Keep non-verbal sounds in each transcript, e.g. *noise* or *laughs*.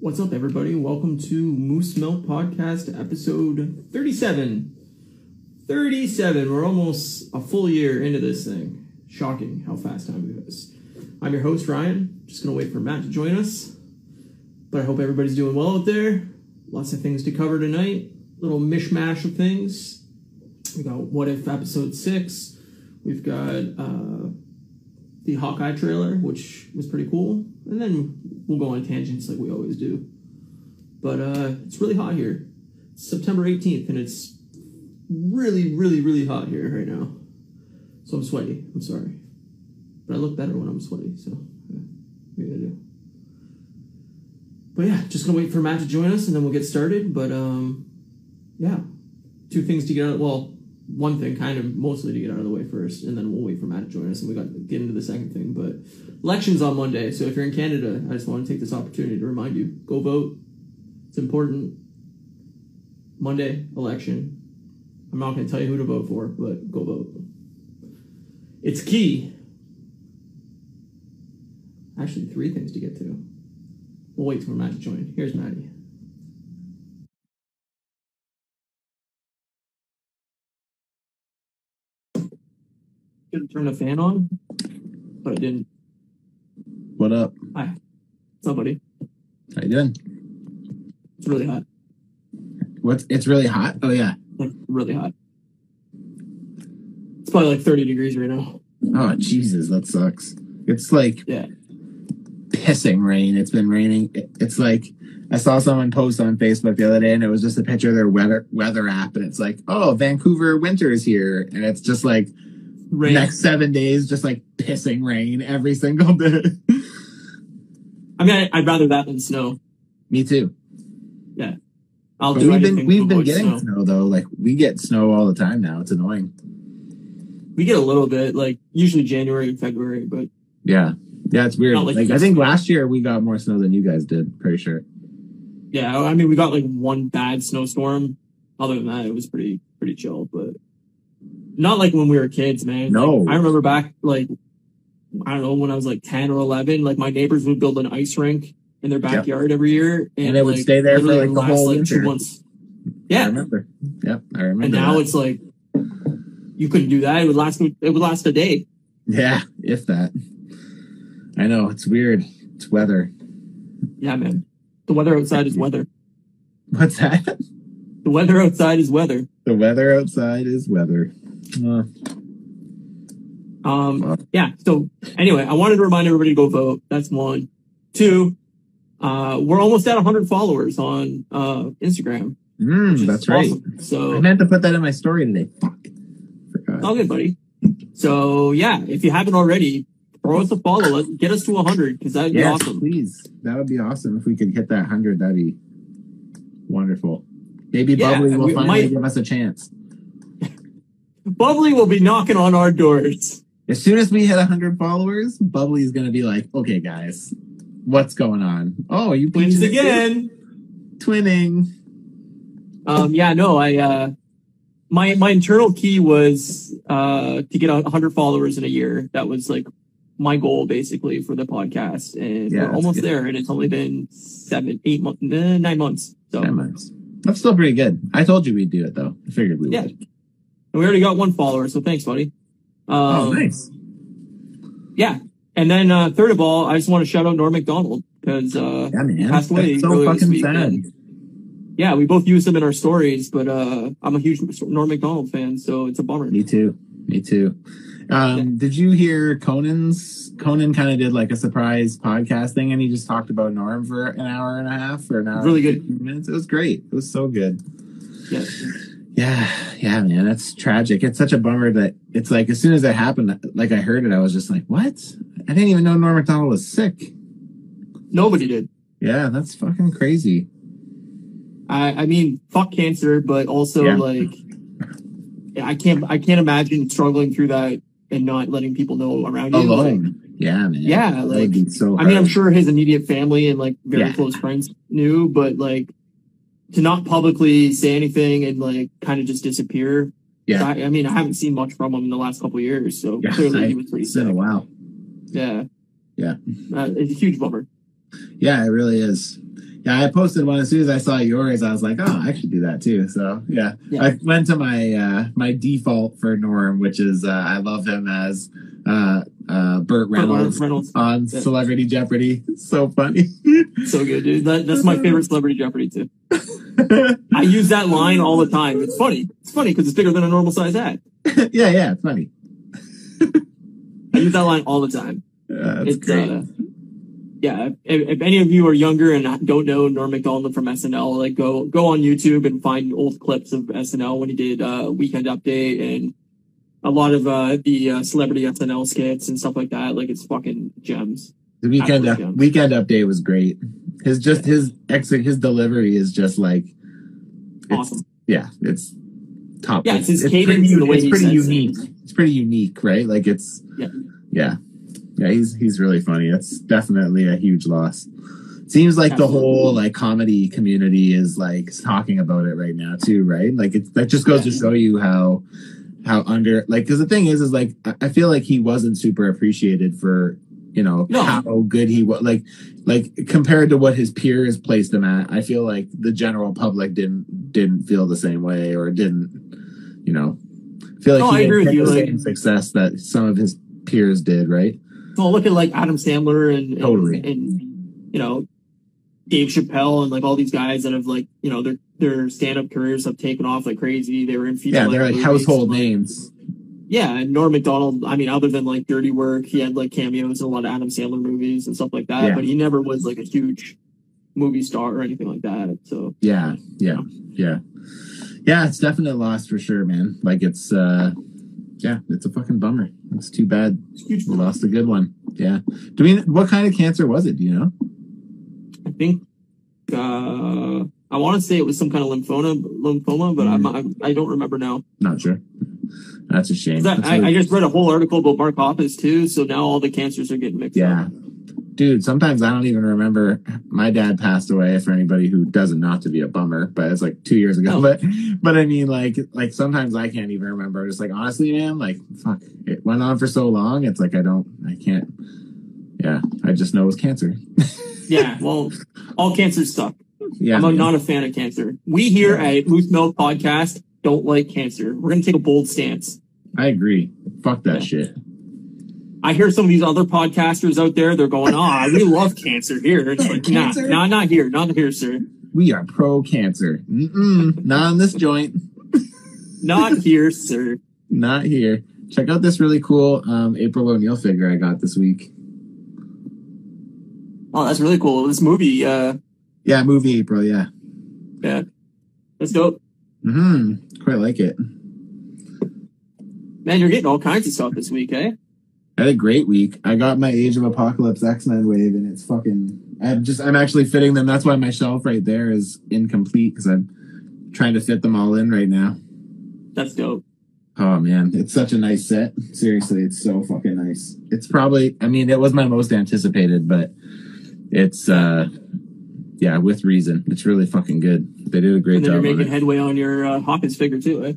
What's up, everybody? Welcome to Moose Milk Podcast, episode 37. 37. We're almost a full year into this thing. Shocking how fast time goes. I'm your host, Ryan. Just gonna wait for Matt to join us. But I hope everybody's doing well out there. Lots of things to cover tonight. Little mishmash of things. We got What If episode 6. We've got uh, the Hawkeye trailer, which was pretty cool. And then we'll go on tangents like we always do. But uh, it's really hot here. It's September 18th, and it's really, really, really hot here right now. So I'm sweaty. I'm sorry. But I look better when I'm sweaty, so yeah, are gonna do? But yeah, just gonna wait for Matt to join us and then we'll get started. But um yeah. Two things to get out well, one thing kind of mostly to get out of the way first, and then we'll wait for Matt to join us and we got to get into the second thing. But elections on Monday, so if you're in Canada, I just want to take this opportunity to remind you, go vote. It's important. Monday election. I'm not gonna tell you who to vote for, but go vote. It's key. Actually, three things to get to. We'll wait for Matt to join. Here's Maddie. Should have turned the fan on, but I didn't. What up? Hi. Somebody. How you doing? It's really hot. What's it's really hot? Oh yeah. Like, really hot. It's probably like 30 degrees right now. Oh Jesus, that sucks. It's like Yeah. pissing rain. It's been raining. It's like I saw someone post on Facebook the other day, and it was just a picture of their weather weather app, and it's like, oh, Vancouver winter is here, and it's just like Rain. next seven days, just like pissing rain every single day. I mean, I, I'd rather that than snow. Me too. Yeah, I'll But do we've been we've been getting snow. snow though. Like we get snow all the time now. It's annoying. We get a little bit, like usually January and February, but Yeah. Yeah, it's weird. Like like I think last year we got more snow than you guys did. Pretty sure. yeah, I mean, we got like one bad snowstorm. Other than that, it was pretty pretty chill, but not like when we were kids, man. No. Like, I remember back like I don't know when I was like ten or eleven, like my neighbors would build an ice rink in their backyard every year, and, And it would like, stay there for, like, the whole like, two winter. months. I Yeah, remember. Yep, I remember. and now that. it's like you couldn't do that. It would last. It would last a day. yeah, if that. I know it's weird. It's weather. Yeah, man. The weather outside is weather. *laughs* What's that? The weather outside is weather. the weather outside is weather. Uh, Um, yeah. So anyway, I wanted to remind everybody to go vote. That's one. Two, uh, we're almost at 100 followers on uh, Instagram. mm, that's right. So I meant to put that in my story today. Fuck. Forgot. all good, buddy. So yeah, if you haven't already, throw us a follow. Let's get us to 100 because that'd be awesome. please. That would be awesome if we could hit that hundred. That'd be wonderful. Maybe Yeah, Bubbly will finally might- give us a chance. Bubbly will be knocking on our doors. As soon as we hit 100 followers, Bubbly is going to be like, okay, guys, what's going on? Oh, you Twins again. Twinning. Um, yeah, no, I, uh, my, my internal key was, uh, to get a hundred followers in a year. That was like my goal basically for the podcast. And Yeah, we're almost good. there. And it's only been seven, eight months, eh, nine months. So Ten months. That's still pretty good. I told you we'd do it, though. I figured we Yeah. would. And we already got one follower. So thanks, buddy. Um, Oh, nice. yeah. And then, uh, third of all, I just want to shout out Norm Macdonald because, uh, Yeah, man. passed away That's so fucking week, sad. and- yeah, we both use him in our stories, but, uh, I'm a huge Norm Macdonald fan. So it's a bummer. Me too. Me too. Um, Yeah. Did you hear Conan's? Conan kind of did like a surprise podcast thing, and he just talked about Norm for an hour and a half or an hour. Really good. Minutes. It was great. It was so good. Yeah. Yeah, yeah, man, that's tragic. It's such a bummer that it's like as soon as it happened, like I heard it, I was just like, "What? I didn't even know Norm Macdonald was sick." Nobody did. Yeah, that's fucking crazy. I, I mean, fuck cancer, but also Yeah. like, I can't, I can't imagine struggling through that and not letting people know around you. Like, Alone. Yeah, man. Yeah, like, so. I mean, I'm sure his immediate family and like very Yeah. close friends knew, but like to not publicly say anything and like kind of just disappear. Yeah. I, I mean, I haven't seen much from him in the last couple of years, so Yeah, clearly I- he was pretty been sick. a while. Yeah. Yeah. Uh, it's a huge bummer. Yeah, it really is. Yeah, I posted one as soon as I saw yours. I was like, oh, I should do that too. So yeah, Yeah. I went to my uh, my default for Norm, which is uh, I love him as uh, uh, Burt Reynolds Reynolds. on Yeah. Celebrity Jeopardy. *laughs* So funny. So good, dude. That, that's my favorite Celebrity Jeopardy too. *laughs* I use that *laughs* line all the time. It's funny. It's funny because it's bigger than a normal size hat. *laughs* yeah, yeah, it's funny. *laughs* I use that line all the time. Uh, that's it's great. uh, yeah. If, if any of you are younger and don't know Norm Macdonald from SNL, like go go on YouTube and find old clips of SNL when he did uh, Weekend Update and a lot of uh, the uh, celebrity SNL skits and stuff like that. Like it's fucking gems. The weekend Absolutely, weekend update was great. His just his exit his delivery is just like it's, Awesome. Yeah, it's top. Yeah, it's his pretty, cadence way it's pretty unique. It's pretty unique, right? Like it's Yeah. yeah, yeah. He's he's really funny. It's definitely a huge loss. Seems like the whole like comedy community is like talking about it right now too, right? Like it that just goes to show you how how under like because the thing is is like I feel like he wasn't super appreciated for you know No. how good he was like like compared to what his peers placed him at i feel like the general public didn't didn't feel the same way or didn't you know feel like No, he I didn't agree with you, the like- same success that some of his peers did right Well, look at like Adam Sandler and, and Totally. and you know Dave Chappelle and like all these guys that have like you know their their stand up careers have taken off like crazy. They were in feature yeah they're like household names Yeah, and Norm Macdonald. I mean, other than like Dirty Work, he had like cameos in a lot of Adam Sandler movies and stuff like that. Yeah. But he never was like a huge movie star or anything like that. So yeah yeah yeah yeah it's definitely a loss for sure man like it's uh yeah it's a fucking bummer it's too bad it's huge. we lost a good one yeah do we what kind of cancer was it do you know I think uh, I want to say it was some kind of lymphoma, lymphoma, but I'm, I'm I don't remember now. Not sure. That's a shame. I, That's I, I just read a whole article about Mark Hoppus too, so now all the cancers are getting mixed yeah. up. Dude, sometimes I don't even remember. My dad passed away for anybody who doesn't not to be a bummer, but it's like two years ago. Oh. But but I mean like like sometimes I can't even remember. Just like honestly, man, like fuck. It went on for so long, it's like I don't I can't yeah, I just know it was cancer. *laughs* Yeah, well, all cancers suck. Yeah. I'm not a fan of cancer. We here at Moose Milk Podcast don't like cancer. We're gonna take a bold stance. I agree. Fuck that Yeah. shit. I hear some of these other podcasters out there, they're going, ah, *laughs* we love cancer here. It's like, nah, Cancer? nah, not here, not here, sir. We are pro cancer. Not on this joint. Not *laughs* here, sir. Not here. Check out this really cool um, April O'Neil figure I got this week. Oh, that's really cool. This movie, uh, Yeah, movie April. Yeah. yeah, that's dope. Hmm. Quite like it. Man, you're getting all kinds of stuff this week, eh? I had a great week. I got my Age of Apocalypse X Men wave, and it's fucking. I'm just. I'm actually fitting them. That's why my shelf right there is incomplete because I'm trying to fit them all in right now. That's dope. Oh man, it's such a nice set. Seriously, it's so fucking nice. It's probably. I mean, it was my most anticipated, but it's. uh Yeah, with reason. It's really fucking good. They did a great job. you're on making headway on your uh, Hopkins figure too, eh?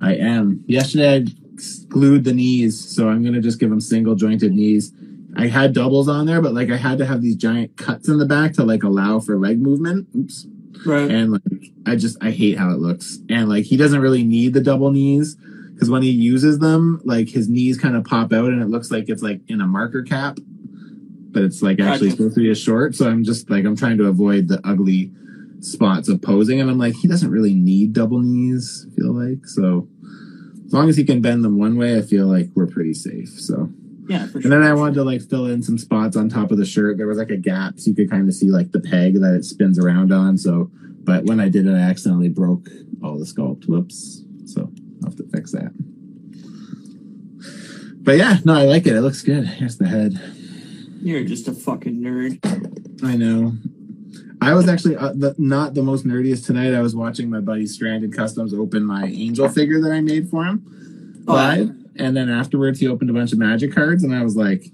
I am. Yesterday I glued the knees, so I'm gonna just give them single jointed knees. I had doubles on there, but like I had to have these giant cuts in the back to like allow for leg movement. Oops. Right. And like I just I hate how it looks. And like he doesn't really need the double knees because when he uses them, like his knees kind of pop out and it looks like it's like in a marker cap, but it's like actually supposed to be a short. So I'm just like I'm trying to avoid the ugly spots of posing, and I'm like he doesn't really need double knees. I feel like so. As long as he can bend them one way, I feel like we're pretty safe. So, yeah, for and then I wanted to like fill in some spots on top of the shirt. There was like a gap, so you could kind of see like the peg that it spins around on. So, but when I did it, I accidentally broke all the sculpt. Whoops. So I'll have to fix that. But yeah, no, I like it. It looks good. Here's the head. You're just a fucking nerd. I know. I was actually uh, the, not the most nerdiest tonight. I was watching my buddy Stranded Customs open my angel figure that I made for him Oh, live, and then afterwards he opened a bunch of magic cards, and I was like,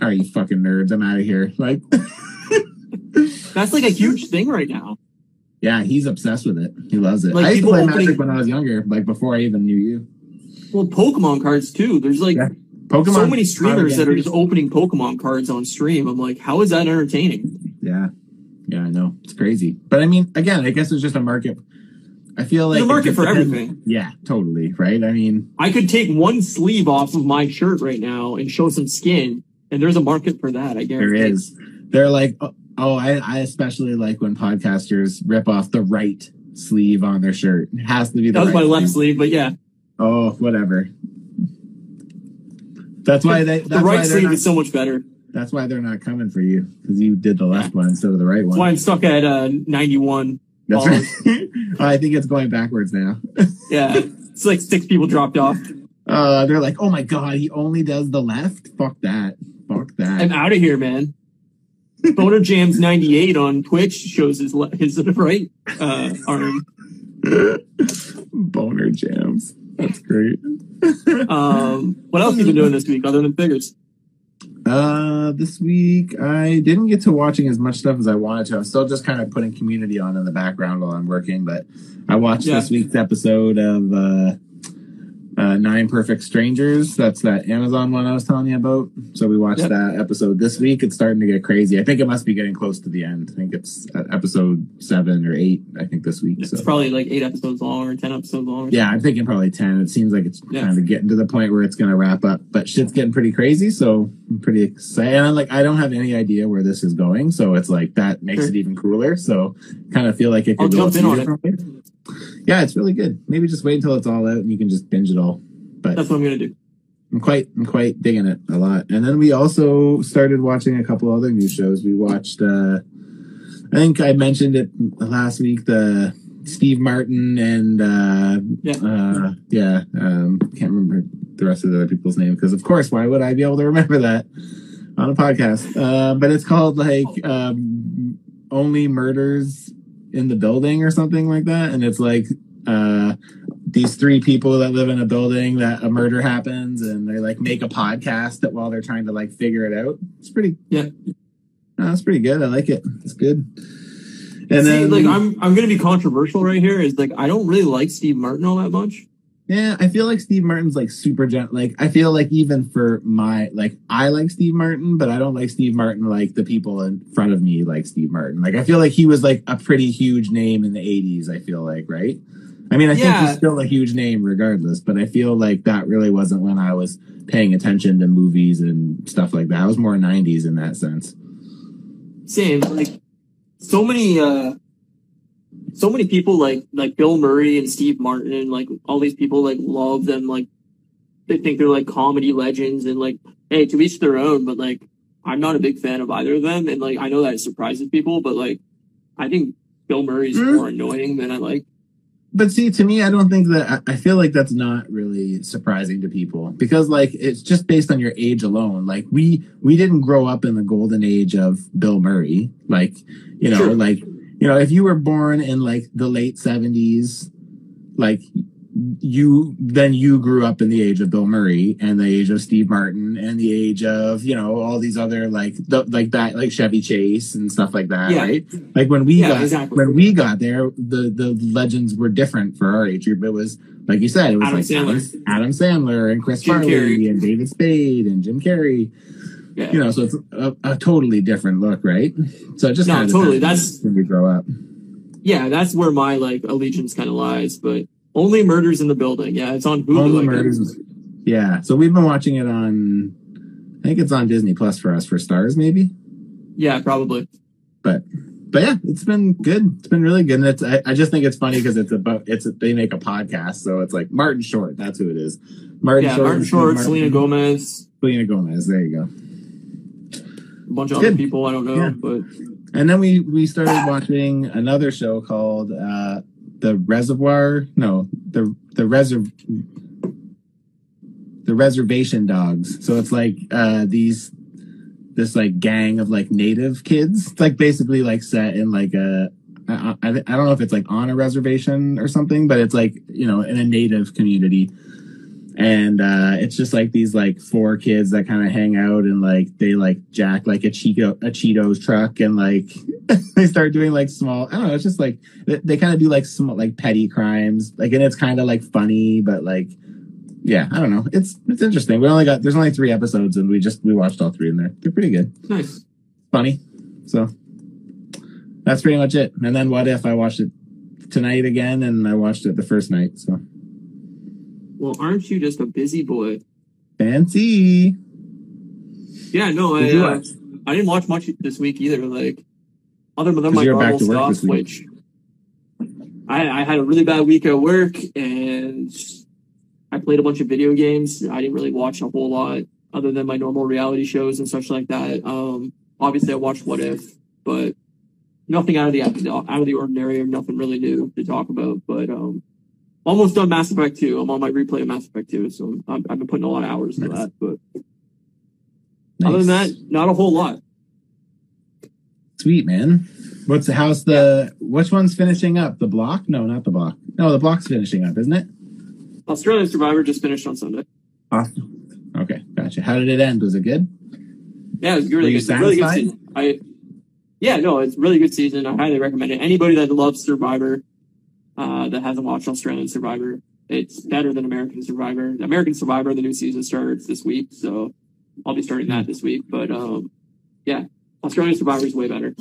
"All right, you fucking nerds, I'm out of here!" *laughs* Like, That's like a huge thing right now. yeah, he's obsessed with it. He loves it. Like, I used to play opening- Magic when I was younger, like before I even knew you. Well, Pokemon cards too. There's like Yeah. Pokemon. so many streamers that are just opening Pokemon cards on stream. I'm like, how is that entertaining? Yeah. Yeah, I know it's crazy, but I mean, again, I guess it's just a market. I feel like There's a market for everything. Yeah, totally. Right. I mean, I could take one sleeve off of my shirt right now and show some skin, and there's a market for that. I there guarantee. is. They're like, oh, oh, I, I especially like when podcasters rip off the right sleeve on their shirt. It has to be the That was right my left sleeve, but yeah, Oh, whatever. That's why they. the That's why right sleeve not, is so much better. That's why they're not coming for you because you did the left one instead of the right one. That's why I'm stuck at uh, 91. That's right. *laughs* I think it's going backwards now. *laughs* Yeah, it's like six people dropped off. Uh, they're like, oh my god, he only does the left. Fuck that. Fuck that. I'm out of here, man. Boner Jams 98 on Twitch shows his le- his *laughs* right uh, arm. Boner jams. That's great. *laughs* Um, what else have you been doing this week other than figures? Uh, this week I didn't get to watching as much stuff as I wanted to. I'm still just kind of putting Community on in the background while I'm working, but I watched Yeah. this week's episode of uh, uh, Nine Perfect Strangers. That's that Amazon one I was telling you about. So we watched Yep. that episode this week. It's starting to get crazy. I think it must be getting close to the end. I think it's uh, episode seven or eight. I think this week. It's So. probably like eight episodes long or ten episodes long. Yeah, I'm thinking probably 10. It seems like it's Yeah. kind of getting to the point where it's going to wrap up, but shit's getting pretty crazy. So I'm pretty excited. And I'm like, I don't have any idea where this is going. So it's like, that makes Sure. it even cooler. So kind of feel like it I'll could go jump in on it. Yeah, it's really good. Maybe just wait until it's all out and you can just binge it all. But That's what I'm gonna do. I'm quite, I'm quite digging it a lot. And then we also started watching a couple other new shows. We watched, uh, I think I mentioned it last week, the Steve Martin and, uh, Yeah. uh, yeah, um, can't remember the rest of the other people's name because, of course, why would I be able to remember that on a podcast? Uh, but it's called like um, Only Murders in the Building or something like that, and it's like uh, these three people that live in a building that a murder happens, and they like make a podcast that while they're trying to like figure it out. It's pretty, Yeah. uh, it's pretty good. I like it. It's good. And See, then like I'm I'm gonna be controversial right here. Is like I don't really like Steve Martin all that much. Yeah, I feel like Steve Martin's like super gen. Like I feel like even for my like I like Steve Martin, but I don't like Steve Martin like the people in front of me like Steve Martin. Like I feel like he was like a pretty huge name in the '80s. I feel like right. I mean, I think he's still a huge name regardless, but I feel like that really wasn't when I was paying attention to movies and stuff like that. I was more '90s in that sense. Same. Like so many uh so many people like like Bill Murray and Steve Martin and like all these people like love them like they think they're like comedy legends and like hey to each their own but like I'm not a big fan of either of them and like I know that surprises people but like I think Bill Murray's Mm. more annoying than I like But see, to me, I don't think that I I feel like that's not really surprising to people because, like, it's just based on your age alone. Like, we we didn't grow up in the golden age of Bill Murray. Like, you know, Sure. like you know, if you were born in like the late seventies, like you then you grew up in the age of Bill Murray and the age of Steve Martin and the age of you know all these other like the, like that like Chevy Chase and stuff like that, Yeah. right? Like when we Yeah, got exactly. when we got there, the the legends were different for our age group. It was like you said, it was Adam like Sandler. Adam, Adam Sandler and Chris Jim Farley Carrey. and David Spade and Jim Carrey. Yeah You know, so it's a, a totally different look, right? So it just No, totally. That's- when we grow up. yeah that's where my like allegiance kind of lies but only murders in the building yeah it's on Hulu I guess. murders. Yeah, so we've been watching it on. I think it's on Disney Plus for us for stars, maybe. yeah probably But but yeah, it's been good. It's been really good. And it's I, I just think it's funny because it's about it's they make a podcast, so it's like Martin Short. That's who it is. Martin yeah Short. Martin Short Martin- Selena Gomez Selena Gomez. There you go. Bunch of other people I don't know Yeah. but And then we we started watching another show called uh The Reservoir. No, the the reserv the Reservation Dogs. So it's like uh these this like gang of like native kids. It's like basically like set in like a I, I, I don't know if it's like on a reservation or something, but it's like you know in a native community. And uh it's just like these like four kids that kind of hang out and like they like jack like a Chico a Cheetos truck and like *laughs* they start doing like small I don't know, it's just like they, they kind of do like small like petty crimes. Like and it's kind of like funny, but like yeah, I don't know. It's it's interesting. We only got there's only three episodes and we just we watched all three in there. They're pretty good. nice Funny. So that's pretty much it. And then what if I watched it tonight again and I watched it the first night. So Well, aren't you just a busy boy? fancy. Yeah, no, I uh, I didn't watch much this week either. Like other than my you're back normal to work stuff, which I, I had a really bad week at work and I played a bunch of video games. I didn't really watch a whole lot other than my normal reality shows and such like that. Um, obviously I watched What If, but nothing out of the out of the ordinary or nothing really new to talk about. But um, almost done Mass Effect 2. I'm on my replay of Mass Effect 2, so I'm, I've been putting a lot of hours into Nice. that. But other than that, not a whole lot. Sweet man. What's the how's the which one's finishing up? The block? No, not the block. No, the block's finishing up, isn't it? Australian Survivor just finished on Sunday. Awesome. Okay, gotcha. How did it end? Was it good? Yeah, it was really good. Really good season. I yeah, no, it's a really good season. I highly recommend it. Anybody that loves Survivor, uh, that hasn't watched Australian Survivor, it's better than American Survivor. American Survivor, the new season starts this week, so I'll be starting that this week. But um, yeah, Australian Survivor is way better.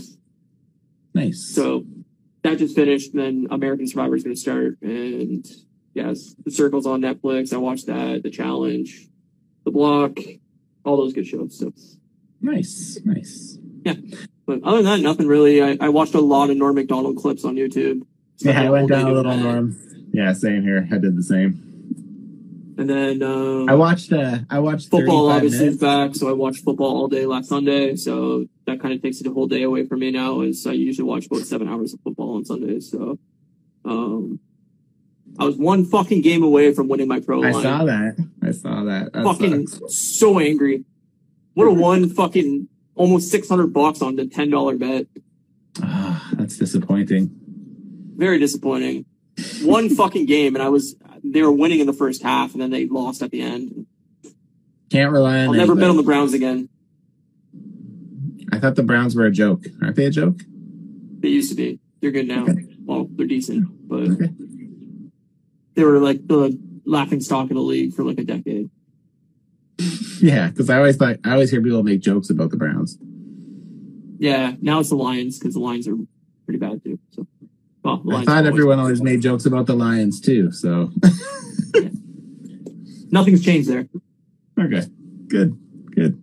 Nice. So that just finished. Then American Survivor is going to start, and yes, the Circle's on Netflix. I watched that. The Challenge, The Block, all those good shows. So. nice. Nice. Yeah. But other than that, nothing really. I, I watched a lot of Norm Macdonald clips on YouTube. Yeah, I went down a little that. norm. Yeah, same here. I did the same. And then um, I watched uh I watched football 35 obviously is back, so I watched football all day last Sunday. So that kind of takes the whole day away from me now. Is I usually watch about seven hours of football on Sundays. So um, I was one fucking game away from winning my pro I line. saw that. I saw that. That fucking sucks. so angry. What a one fucking almost six hundred bucks on the ten dollar bet. Ah, that's disappointing. Very disappointing. One *laughs* fucking game, and I was they were winning in the first half, and then they lost at the end. Can't rely on I'll never bet on the Browns again. I thought the Browns were a joke. Aren't they a joke? They used to be. They're good now. Okay. Well, they're decent, but Okay. they were like the laughing stock of the league for like a decade. *laughs* Yeah, because I always thought I always hear people make jokes about the Browns. Yeah, now it's the Lions because the Lions are pretty bad too. Well, I thought everyone always made jokes about the Lions too. So nothing's changed there. okay, good, good.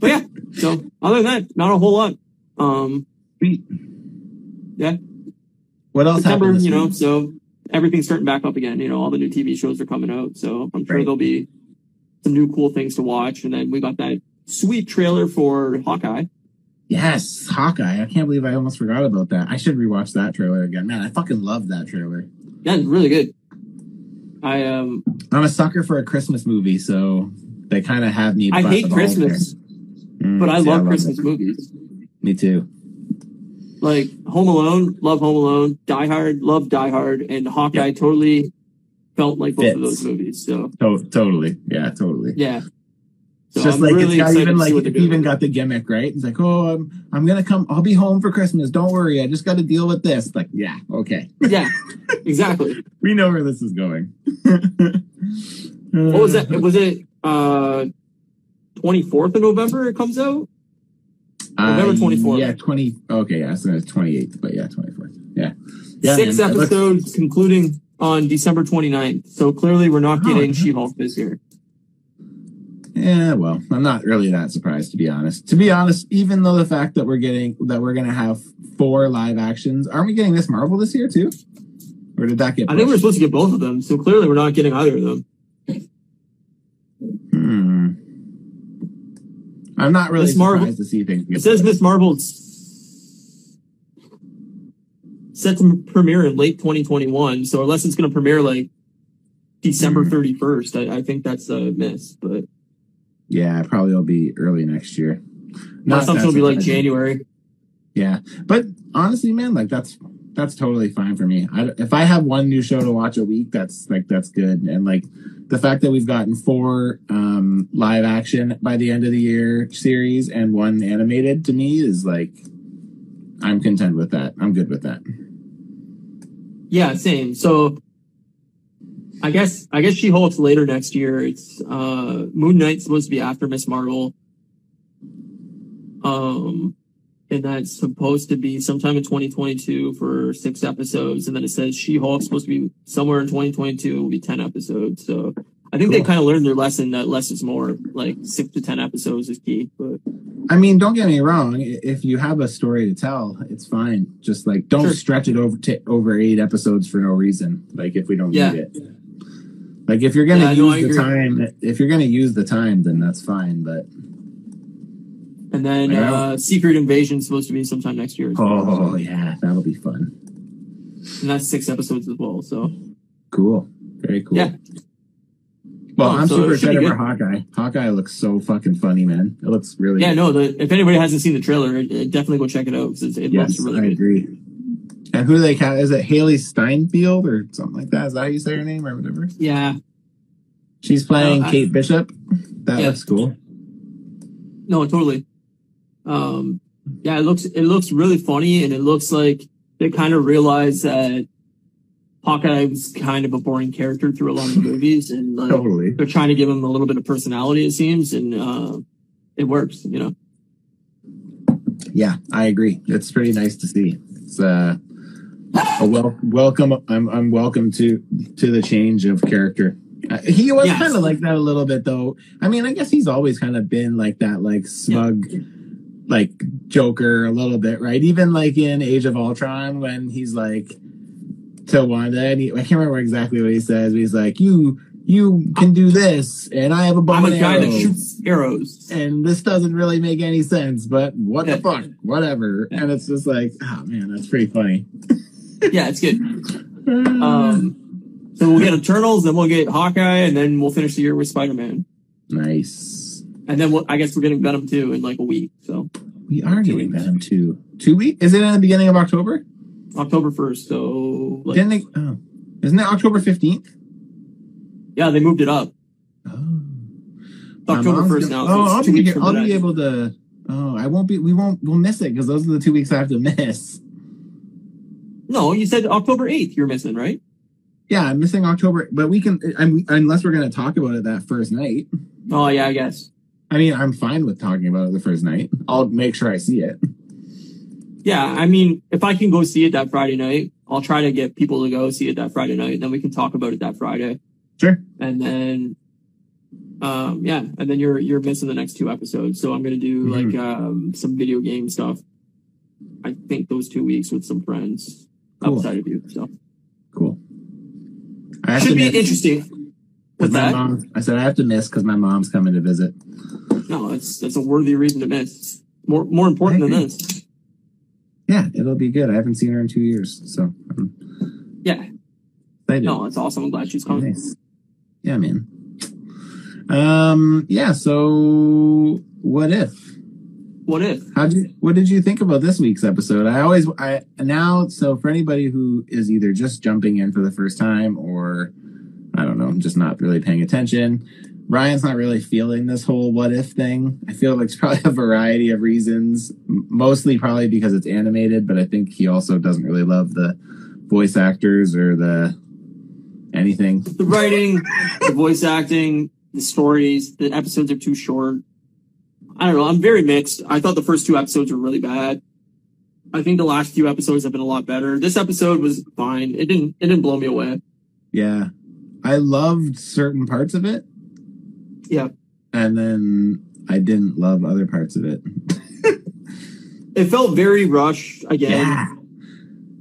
But yeah, so other than that, not a whole lot. Um, Yeah. What else September, you know, week? so everything's starting back up again. You know, all the new TV shows are coming out, so I'm sure Right. there'll be some new cool things to watch. And then we got that sweet trailer for Hawkeye. Yes, Hawkeye. I can't believe I almost forgot about that. I should rewatch that trailer again. Man, I fucking love that trailer. Yeah, it's really good. I um I'm a sucker for a Christmas movie, so they kind of have me. I hate Christmas. Mm, but I love it. Christmas movies. Me too. Like Home Alone, love Home Alone. Die Hard, love Die Hard, and Hawkeye totally felt like both of those movies. So To- totally. Yeah, totally. yeah. So It's just I'm like really it's got even like it even got the gimmick right. It's like, oh, I'm I'm gonna come. I'll be home for Christmas. Don't worry. I just got to deal with this. Like, yeah, okay. yeah, exactly. *laughs* We know where this is going. What was *laughs* that? Was it uh 24th of November it comes out? November 24th. Uh, Yeah, twenty. Okay, yeah, so it's twenty eighth, but yeah, twenty fourth. Yeah, yeah. Six man, it looks- episodes concluding on December 29th. So clearly we're not Oh, getting yeah. She-Hulk this year. Yeah, well, I'm not really that surprised to be honest. To be honest, even though the fact that we're getting that we're gonna have four live actions, aren't we getting this Marvel this year too? Or did that get? I think we're supposed to get both of them. So clearly we're not getting either of them. Hmm. I'm not really Marvel- surprised to see things. It says pushed. Miss Marvel's set to premiere in late 2021. So unless it's going to premiere like December Hmm. 31st, I, I think that's a miss. But Yeah, probably will be early next year. Not that will be like. January. Yeah, but honestly, man, like that's that's totally fine for me. I, if I have one new show to watch a week, that's like that's good. And like the fact that we've gotten four um, live action by the end of the year series and one animated to me is like I'm content with that. I'm good with that. Yeah, same. So I guess I guess She Hulk's later next year. It's uh Moon Knight's supposed to be after Miss Marvel. Um and that's supposed to be sometime in 2022 for six episodes. And then it says She Hulk's supposed to be somewhere in 2022. Will be 10 episodes. So I think they kind of learned their lesson that less is more. Like six to 10 episodes is key. But I mean, don't get me wrong. If you have a story to tell, it's fine. Just like don't Sure. stretch it over to over eight episodes for no reason. Like if we don't Yeah. need it. Like if you're gonna Yeah, no, use the time, if you're gonna use the time, then that's fine. But and then Yeah. uh, Secret Invasion is supposed to be sometime next year. well. oh yeah, that'll be fun. and that's six episodes as well. So Cool, very cool. Yeah. Well, Oh, I'm so super it should be excited for. Hawkeye. Hawkeye looks so fucking funny, man. It looks really. yeah, good. no. The, if anybody hasn't seen the trailer, definitely go check it out because it Yes, looks really I good. And who do they cast? Is it Hailee Steinfeld or something like that? Is that how you say her name or whatever? Yeah, She's playing Uh, I- Kate Bishop. That Yeah. looks cool. No, totally. Um, yeah, it looks it looks really funny, and it looks like they kind of realize that Hawkeye was kind of a boring character through a lot of the movies, and like, Totally. they're trying to give him a little bit of personality. It seems, and uh, it works. You know. Yeah, I agree. It's pretty nice to see. It's uh, a wel- welcome. I'm I'm welcome to to the change of character. Uh, he was Yes. kind of like that a little bit, though. I mean, I guess he's always kind of been like that, like smug, like Joker a little bit, right? Even like in Age of Ultron when he's like to Wanda, and he, I can't remember exactly what he says. But he's like, "You you can do this, and I have a bomb I'm a guy that arrows." shoots arrows. and this doesn't really make any sense, but what Yeah. the fuck? Whatever. And it's just like, oh man, that's pretty funny. *laughs* yeah, it's good. Um, so we'll get Eternals, then we'll get Hawkeye, and then we'll finish the year with Spider Man, nice. and then we'll, I guess we're getting Venom too in like a week. So We are Two getting weeks. Venom two. Two weeks? Is it in the beginning of October? October first. So like, Didn't they? Oh, isn't it October fifteenth? yeah, they moved it up. Oh, It's October first now. Oh, it's I'll be, I'll be able to. Oh, I won't be. We won't. We'll miss it because those are the two weeks I have to miss. No, you said October 8th you're missing, right? Yeah, I'm missing October, but we can. I'm, unless we're going to talk about it that first night. Oh, yeah, I guess. I mean, I'm fine with talking about it the first night. I'll make sure I see it. Yeah, I mean, if I can go see it that Friday night, I'll try to get people to go see it that Friday night. Then we can talk about it that Friday. Sure. And then, um, yeah, and then you're, you're missing the next two episodes. So I'm going to do Mhm. like, um, some video game stuff. I think those two weeks with some friends Cool. outside of you. So Cool. I should be interesting. my that? mom- I said I have to miss because my mom's coming to visit. No, it's, that's a worthy reason to miss. More, more important than this. Yeah, it'll be good. I haven't seen her in two years, so I'm Yeah. excited. No, it's awesome. I'm glad she's coming. Nice. Yeah, man. Um. Yeah. So, what if? What if? How did you, what did you think about this week's episode? I always I now so for anybody who is either just jumping in for the first time or I don't know, just not really paying attention. Ryan's not really feeling this whole what if thing. I feel like it's probably a variety of reasons, mostly probably because it's animated, but I think he also doesn't really love the voice actors or the anything. the writing, the voice acting, the stories, the episodes are too short. I don't know. I'm very mixed. I thought the first two episodes were really bad. I think the last few episodes have been a lot better. This episode was fine. It didn't. It didn't blow me away. Yeah. I loved certain parts of it. Yeah. And then I didn't love other parts of it. It felt very rushed again. Yeah.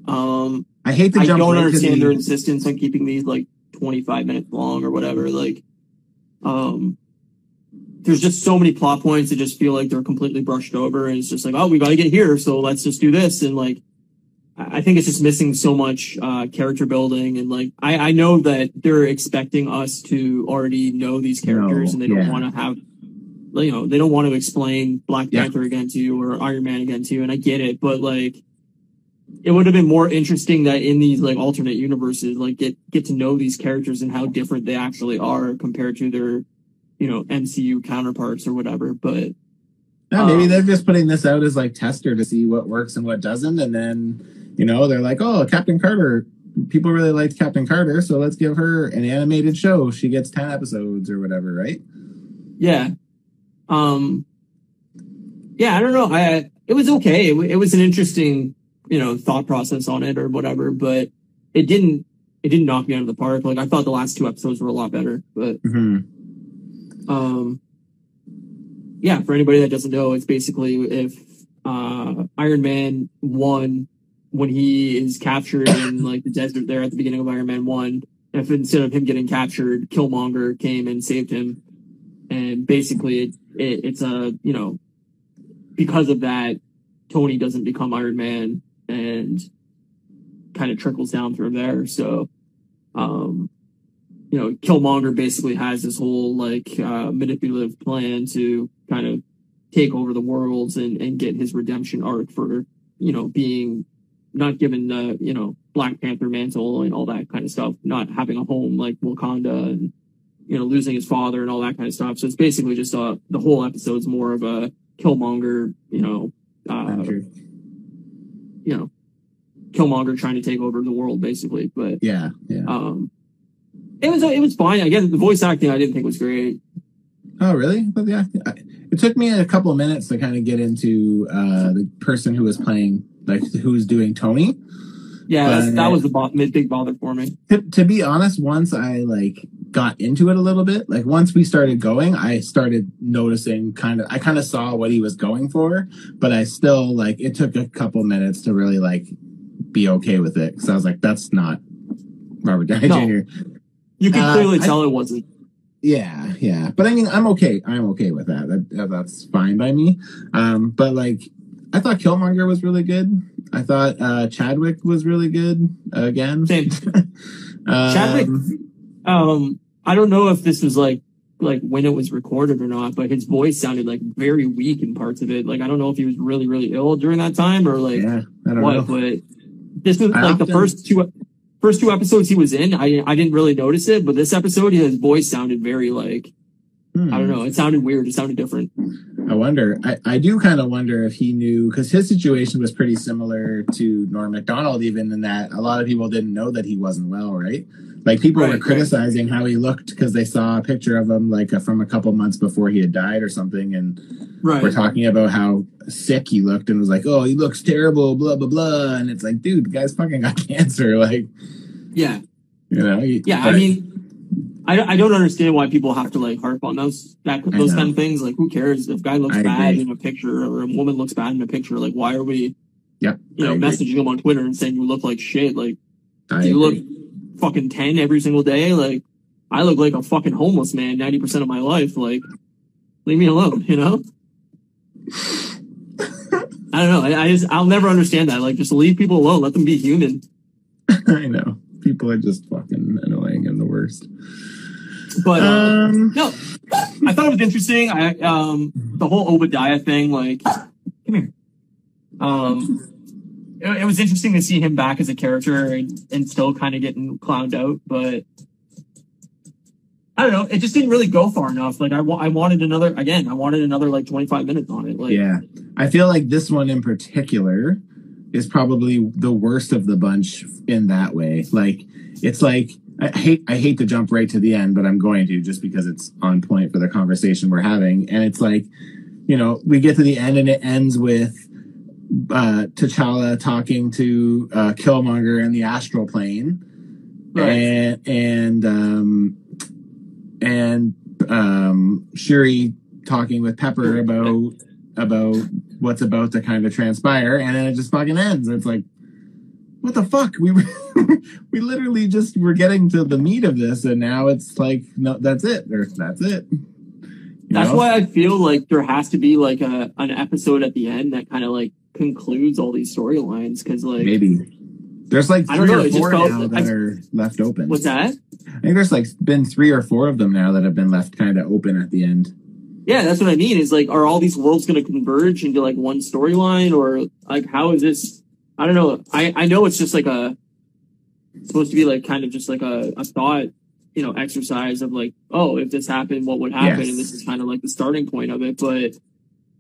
Um, I hate to I don't understand their insistence on keeping these like 25 minutes long or whatever. Like, um, there's just so many plot points that just feel like they're completely brushed over, and it's just like, oh, we got to get here, so let's just do this, and like, I think it's just missing so much uh, character building, and like, I, I know that they're expecting us to already know these characters, No, and they don't yeah. want to have. You know, they don't want to explain Black Yeah. Panther again to you or Iron Man again to you, and I get it, but like, it would have been more interesting that in these like alternate universes, like get get to know these characters and how different they actually are compared to their, you know, MCU counterparts or whatever. But No, maybe um, they're just putting this out as like tester to see what works and what doesn't, and then you know they're like, oh, Captain Carter. People really liked Captain Carter, so let's give her an animated show. She gets ten episodes or whatever, right? yeah, um, yeah, I don't know. I it was okay. It, it was an interesting, you know, thought process on it or whatever, but it didn't, it didn't knock me out of the park. Like I thought the last two episodes were a lot better, but, hmm um, yeah, for anybody that doesn't know, it's basically if, uh, Iron Man one, when he is captured in *coughs* like the desert there at the beginning of Iron Man one, if instead of him getting captured, Killmonger came and saved him. And basically it, it it's a, you know, because of that, Tony doesn't become Iron Man and kind of trickles down from there. So, um, you know, Killmonger basically has this whole like uh, manipulative plan to kind of take over the worlds and, and get his redemption arc for, you know, being not given the, you know, Black Panther mantle and all that kind of stuff, not having a home like Wakanda and, you know, losing his father and all that kind of stuff. So it's basically just uh, the whole episode's more of a Killmonger, you know, uh, you know, Killmonger trying to take over the world basically. But, Yeah, yeah. um, it was, it was fine. Again, the voice acting I didn't think was great. Oh, really? But the acting, I, it took me a couple of minutes to kind of get into uh, the person who was playing, like who was doing Tony. Yeah, that's, that was the bo- big bother for me. To, to be honest, once I like got into it a little bit, like once we started going, I started noticing kind of, I kind of saw what he was going for, but I still like it took a couple minutes to really like be okay with it because I was like, that's not Robert Downey No. Jr. You can Uh, clearly I- tell it wasn't. Yeah, yeah. But I mean, I'm okay. I'm okay with that. that, that- that's fine by me. Um, but like, I thought Killmonger was really good. I thought uh, Chadwick was really good again. Same. *laughs* Um, Chadwick- Um, I don't know if this was like like when it was recorded or not, but his voice sounded like very weak in parts of it. Like I don't know if he was really really ill during that time or like Yeah, I don't what, know. but this was I like the first two first two episodes he was in. I I didn't really notice it, but this episode his voice sounded very like Hmm. I don't know. It sounded weird. It sounded different. I wonder. I, I do kind of wonder if he knew because his situation was pretty similar to Norm Macdonald, even in that a lot of people didn't know that he wasn't well, right? Like people Right, were right. criticizing how he looked because they saw a picture of him like uh, from a couple months before he had died or something, and Right. we're talking about how sick he looked and was like, "Oh, he looks terrible," blah blah blah, and it's like, dude, the guy's fucking got *laughs* cancer, like Yeah. you know. he- Yeah. I mean. I, I don't understand why people have to like harp on those that those kind of things. Like, who cares if guy looks I bad agree. in a picture or a woman looks bad in a picture? Like, why are we, Yep, you know, messaging them on Twitter and saying you look like shit? Like, I do you look agree. Fucking ten every single day? Like, I look like a fucking homeless man ninety percent of my life. Like, leave me alone. You know. *laughs* I don't know. I, I just I'll never understand that. Like, just leave people alone. Let them be human. *laughs* I know people are just fucking annoying and the worst. But uh, Um, No, I thought it was interesting. I um the whole Obadiah thing, like, come here. Um, it, was interesting to see him back as a character and, and still kind of getting clowned out, but I don't know. It just didn't really go far enough. Like I, I wanted another again. I wanted another like twenty five minutes on it. Like, Yeah. I feel like this one in particular is probably the worst of the bunch in that way. Like it's like I hate I hate to jump right to the end, but I'm going to just because it's on point for the conversation we're having. And it's like, you know, we get to the end and it ends with uh T'Challa talking to uh Killmonger in the astral plane Right. and and um and um Shuri talking with Pepper about about what's about to kind of transpire, and then it just fucking ends. It's like, what the fuck? We were, *laughs* we literally just were getting to the meat of this, and now it's like, no, that's it. Or that's it. You That's know? why I feel like there has to be like a an episode at the end that kind of like concludes all these storylines because like maybe there's like I don't three know, or four felt- now that I- are left open. what's that? I think there's like been three or four of them now that have been left kind of open at the end. Yeah, that's what I mean. Is like, are all these worlds going to converge into like one storyline, or like how is this? I don't know. I I know it's just like a supposed to be like kind of just like a, a thought, you know, exercise of like, oh, if this happened, what would happen? Yes. And this is kind of like the starting point of it. But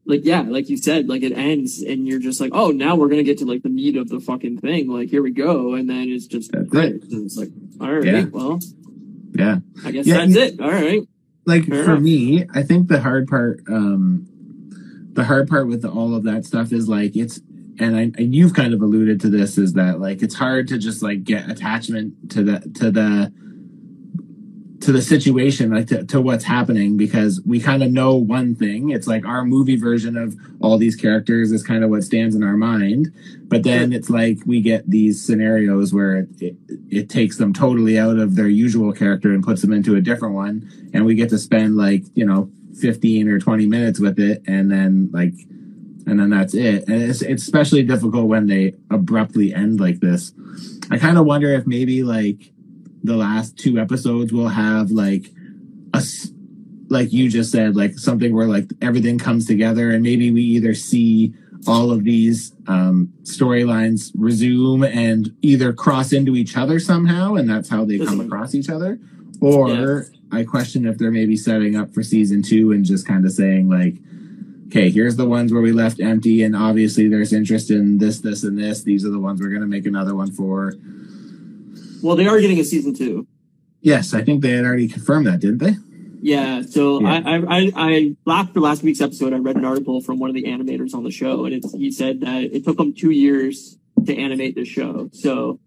like, yeah, like you said, like it ends, and you're just like, oh, now we're gonna get to like the meat of the fucking thing. Like here we go, and then it's just That's great. it. And it's like, all right, Yeah. well, Yeah. I guess Yeah, that's you- it. All right. like Fair for enough. me, I think the hard part, um, the hard part with all of that stuff is like it's and I and you've kind of alluded to this is that like it's hard to just like get attachment to the to the to the situation like to, to what's happening because we kind of know one thing. It's like our movie version of all these characters is kind of what stands in our mind but then it's like we get these scenarios where it, it, it takes them totally out of their usual character and puts them into a different one and we get to spend like you know 15 or 20 minutes with it and then like and then that's it. And it's, it's especially difficult when they abruptly end like this. I kind of wonder if maybe like the last two episodes will have like a like you just said like something where like everything comes together and maybe we either see all of these um, storylines resume and either cross into each other somehow and that's how they come across each other or i question if they're maybe setting up for season two and just kind of saying like okay here's the ones where we left empty and obviously there's interest in this this and this. These are the ones we're going to make another one for Well, they are getting a season two. yes i think they had already confirmed that didn't they Yeah, so Yeah. I, I, I, after last week's episode, I read an article from one of the animators on the show, and it's, he said that it took them two years to animate the show. So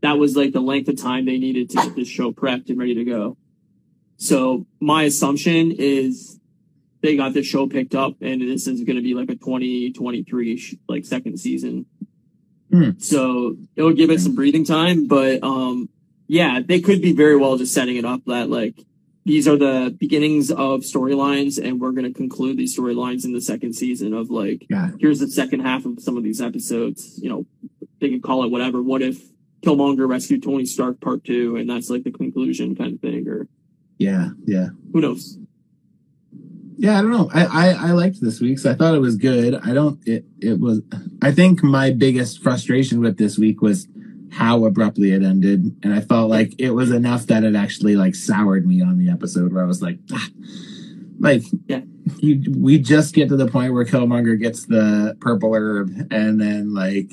that was like the length of time they needed to get this show prepped and ready to go. So my assumption is they got this show picked up, and this is going to be like a 2023 sh- like second season. Hmm. So it'll give it some breathing time, but um, yeah, they could be very well just setting it up that like these are the beginnings of storylines and we're going to conclude these storylines in the second season of like yeah here's the second half of some of these episodes you know they can call it whatever. What if killmonger rescued tony stark part two and that's like the conclusion kind of thing or yeah yeah. who knows Yeah, I don't know. I, I I liked this week's. I thought it was good. I don't. It it was. I think my biggest frustration with this week was how abruptly it ended, and I felt like it was enough that it actually like soured me on the episode where I was like, ah, like Yeah. you, we just get to the point where Killmonger gets the purple herb, and then like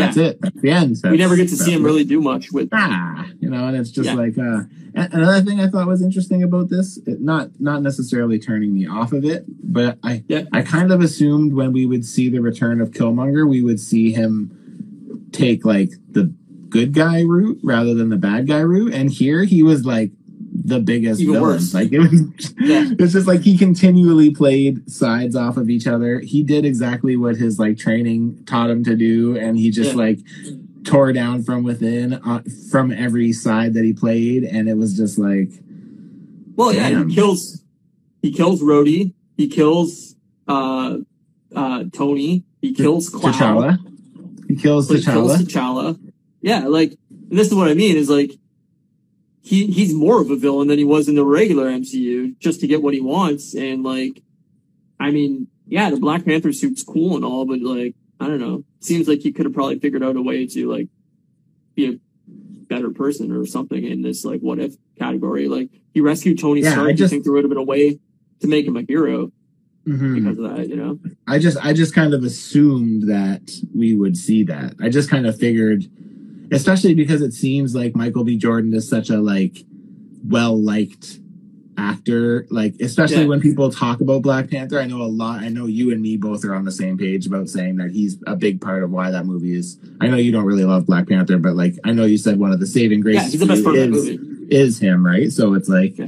that's it. That's the end. we never get to see him really do much with ah, you know, and it's just Yeah. like uh another thing I thought was interesting about this, it, not not necessarily turning me off of it, but I Yeah. I kind of assumed when we would see the return of Killmonger, we would see him take like the good guy route rather than the bad guy route, and here he was like the biggest Even villain. worse. Like it was, *laughs* Yeah. *laughs* it's just like he continually played sides off of each other. He did exactly what his like training taught him to do, and he just Yeah. like tore down from within uh, from every side that he played, and it was just like well yeah he kills he kills Rhodey he kills uh uh tony he kills Klaue. T'Challa. He kills like kills T'Challa. T'Challa. Yeah, like and this is what I mean is like he he's more of a villain than he was in the regular MCU just to get what he wants and like I mean yeah the Black Panther suit's cool and all but like I don't know seems like he could have probably figured out a way to like be a better person or something in this like what if category like he rescued Tony Yeah, Stark I I just- think there would have been a way to make him a hero Mhm. because of that you know I just I just kind of assumed that we would see that. I just kind of figured especially because it seems like Michael B. Jordan is such a like well liked actor. Like especially Yeah. when people talk about Black Panther, I know a lot I know you and me both are on the same page about saying that he's a big part of why that movie is I know you don't really love Black Panther, but like I know you said one of the saving graces yeah he's the best you part of movie is him, right? So it's like, Yeah.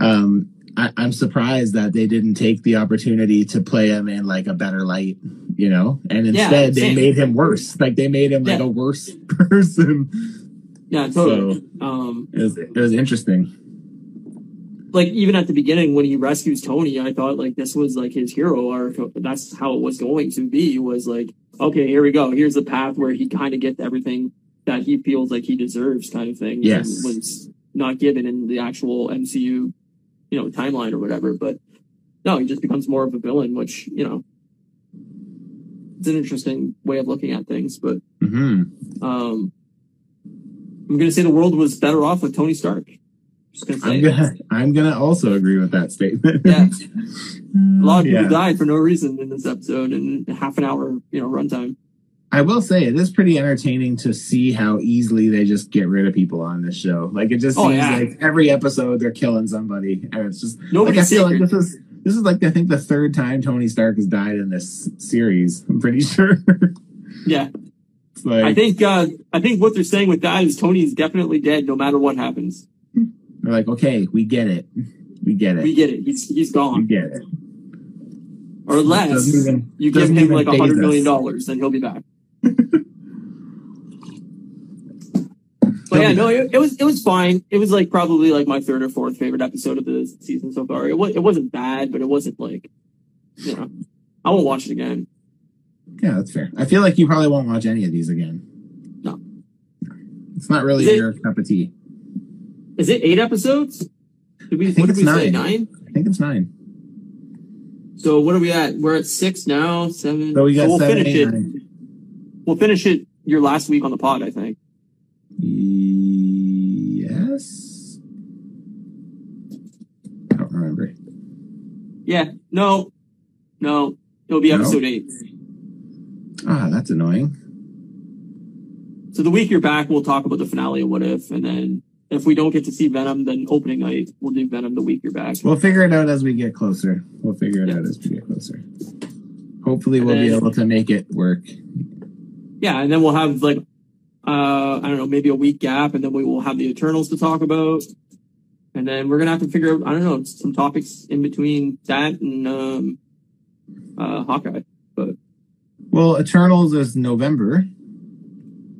um, I, I'm surprised that they didn't take the opportunity to play him in like a better light, you know, and Yeah, instead they made him worse. Like they made him like a worse *laughs* person. yeah totally um It was, it was interesting. like even at the beginning when he rescues Tony, I thought like this was like his hero arc. That's how it was going to be. Was like, okay, here we go. Here's the path where he kind of gets everything that he feels like he deserves, kind of thing. Yes. and was not given in the actual MCU, you know, timeline or whatever. But no, he just becomes more of a villain, which you know, it's an interesting way of looking at things. But hmm um, I'm gonna say the world was better off with Tony Stark. Gonna. I'm gonna I'm gonna also agree with that statement. Yeah. *laughs* A lot of people Yeah. died for no reason in this episode in half an hour, you know, runtime. I will say it is pretty entertaining to see how easily they just get rid of people on this show. Like it just Oh, seems yeah. like every episode they're killing somebody, and it's just like I feel like this is This is like I think the third time Tony Stark has died in this series. I'm pretty *laughs* sure. Yeah, like I think uh, I think what they're saying with that is Tony is definitely dead, no matter what happens. they're like, okay, we get it, we get it, We get it. He's he's we gone. get it. Or unless Doesn't even- you give him like a hundred million dollars, then he'll be back. But yeah, no, it, it was it was fine. It was like probably like my third or fourth favorite episode of the season so far. It was it wasn't bad, but it wasn't like you know I won't watch it again. Yeah, that's fair. I feel like you probably won't watch any of these again. No. It's not really Is it- your cup of tea. Is it eight episodes? Did we I think what did it's we say nine. nine? I think it's nine. So what are we at? We're at six now. Seven. So we got we'll seven, finish eight, it. nine. We'll finish it your last week on the pod, I think. Yes. I don't remember. Yeah. No. No. It'll be No? episode eight. Ah, that's annoying. So the week you're back, we'll talk about the finale of What If, and then if we don't get to see Venom, then opening night we'll do Venom the week you're back. We'll figure it out as we get closer. We'll figure it Yeah. out as we get closer. Hopefully, And we'll be able to make it work. Yeah, and then we'll have like uh I don't know, maybe a week gap, and then we will have the Eternals to talk about. And then we're gonna have to figure out I don't know some topics in between that and um uh Hawkeye. Well, Eternals is November,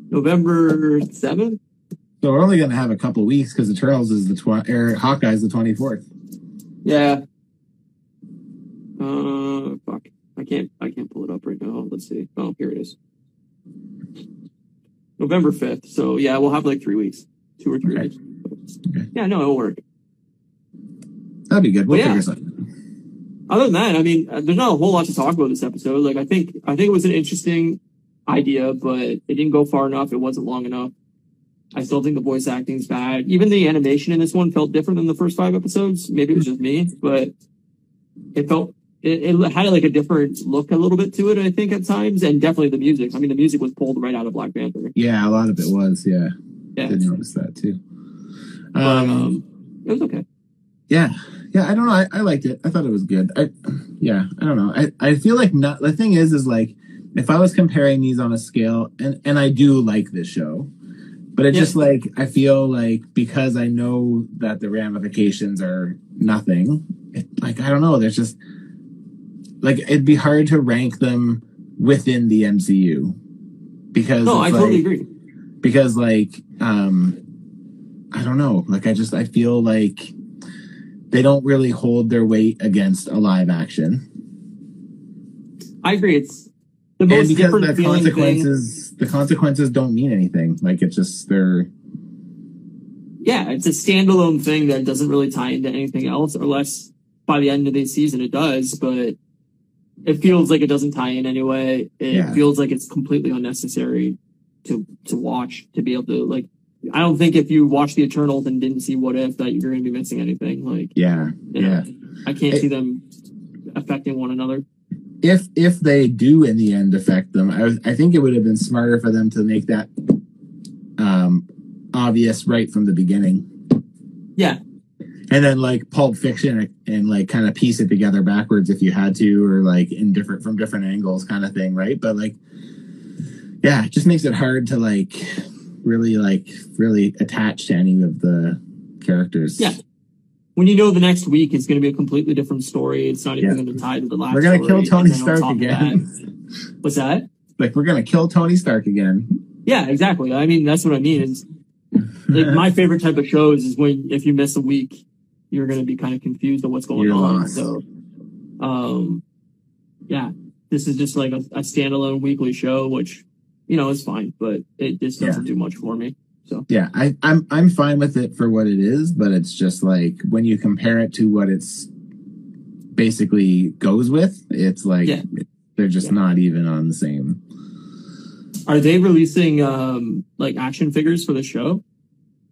November seventh? so we're only going to have a couple weeks because Eternals is the tw- or Hawkeye's the twenty fourth. Yeah. Uh fuck. I can't I can't pull it up right now. Let's see. Oh, here it is. November fifth. So yeah, we'll have like three weeks. Two or three Okay. weeks. Okay. Yeah, no, it'll work. That'd be good. We'll Well, yeah. figure something. other than that, I mean, uh, there's not a whole lot to talk about this episode. Like, I think, I think it was an interesting idea, but it didn't go far enough. It wasn't long enough. I still think the voice acting's bad. Even the animation in this one felt different than the first five episodes. Maybe it was just me, but it felt, it, it had like a different look a little bit to it, I think, at times. And definitely the music. I mean, the music was pulled right out of Black Panther. Yeah, a lot of it was. Yeah, Yeah. did notice that too. Um, um, it was okay. yeah, yeah. I don't know. I, I liked it. I thought it was good. I, yeah, I don't know. I, I feel like not. The thing is, is like if I was comparing these on a scale, and and I do like this show, but it Yeah. just like I feel like because I know that the ramifications are nothing. It, like I don't know. There's just like it'd be hard to rank them within the MCU because No, I it's totally agree. because like um i don't know like i just i feel like they don't really hold their weight against a live action I agree. It's the and because different the feeling thing. consequences the consequences don't mean anything like it's just they're yeah, it's a standalone thing that doesn't really tie into anything else, unless by the end of the season it does. But it feels like it doesn't tie in anyway. It Yeah. feels like it's completely unnecessary to to watch to be able to like. I don't think if you watch the Eternals and didn't see What If that you're going to be missing anything. Like, yeah you know, yeah I can't It- see them affecting one another. if if they do in the end affect them i, I think it would have been smarter for them to make that um obvious right from the beginning Yeah, and then like Pulp Fiction and like kind of piece it together backwards if you had to, or like in different from different angles, kind of thing, right? But like, yeah, it just makes it hard to like really like really attach to any of the characters. Yeah. when you know the next week is going to be a completely different story, it's not even Yeah. going to tie to the last. we're gonna kill Tony Stark again. that- *laughs* what's that? like we're gonna kill Tony Stark again. Yeah, exactly. I mean, that's what I mean. Is like my favorite type of shows is when if you miss a week, you're going to be kind of confused on what's going You're on. lost. So, um, yeah, this is just like a, a standalone weekly show, which you know is fine, but it just doesn't do much for me. So yeah, I, I'm I'm fine with it for what it is, but it's just like when you compare it to what it's basically goes with, it's like Yeah. they're just Yeah. not even on the same. are they releasing um like action figures for the show?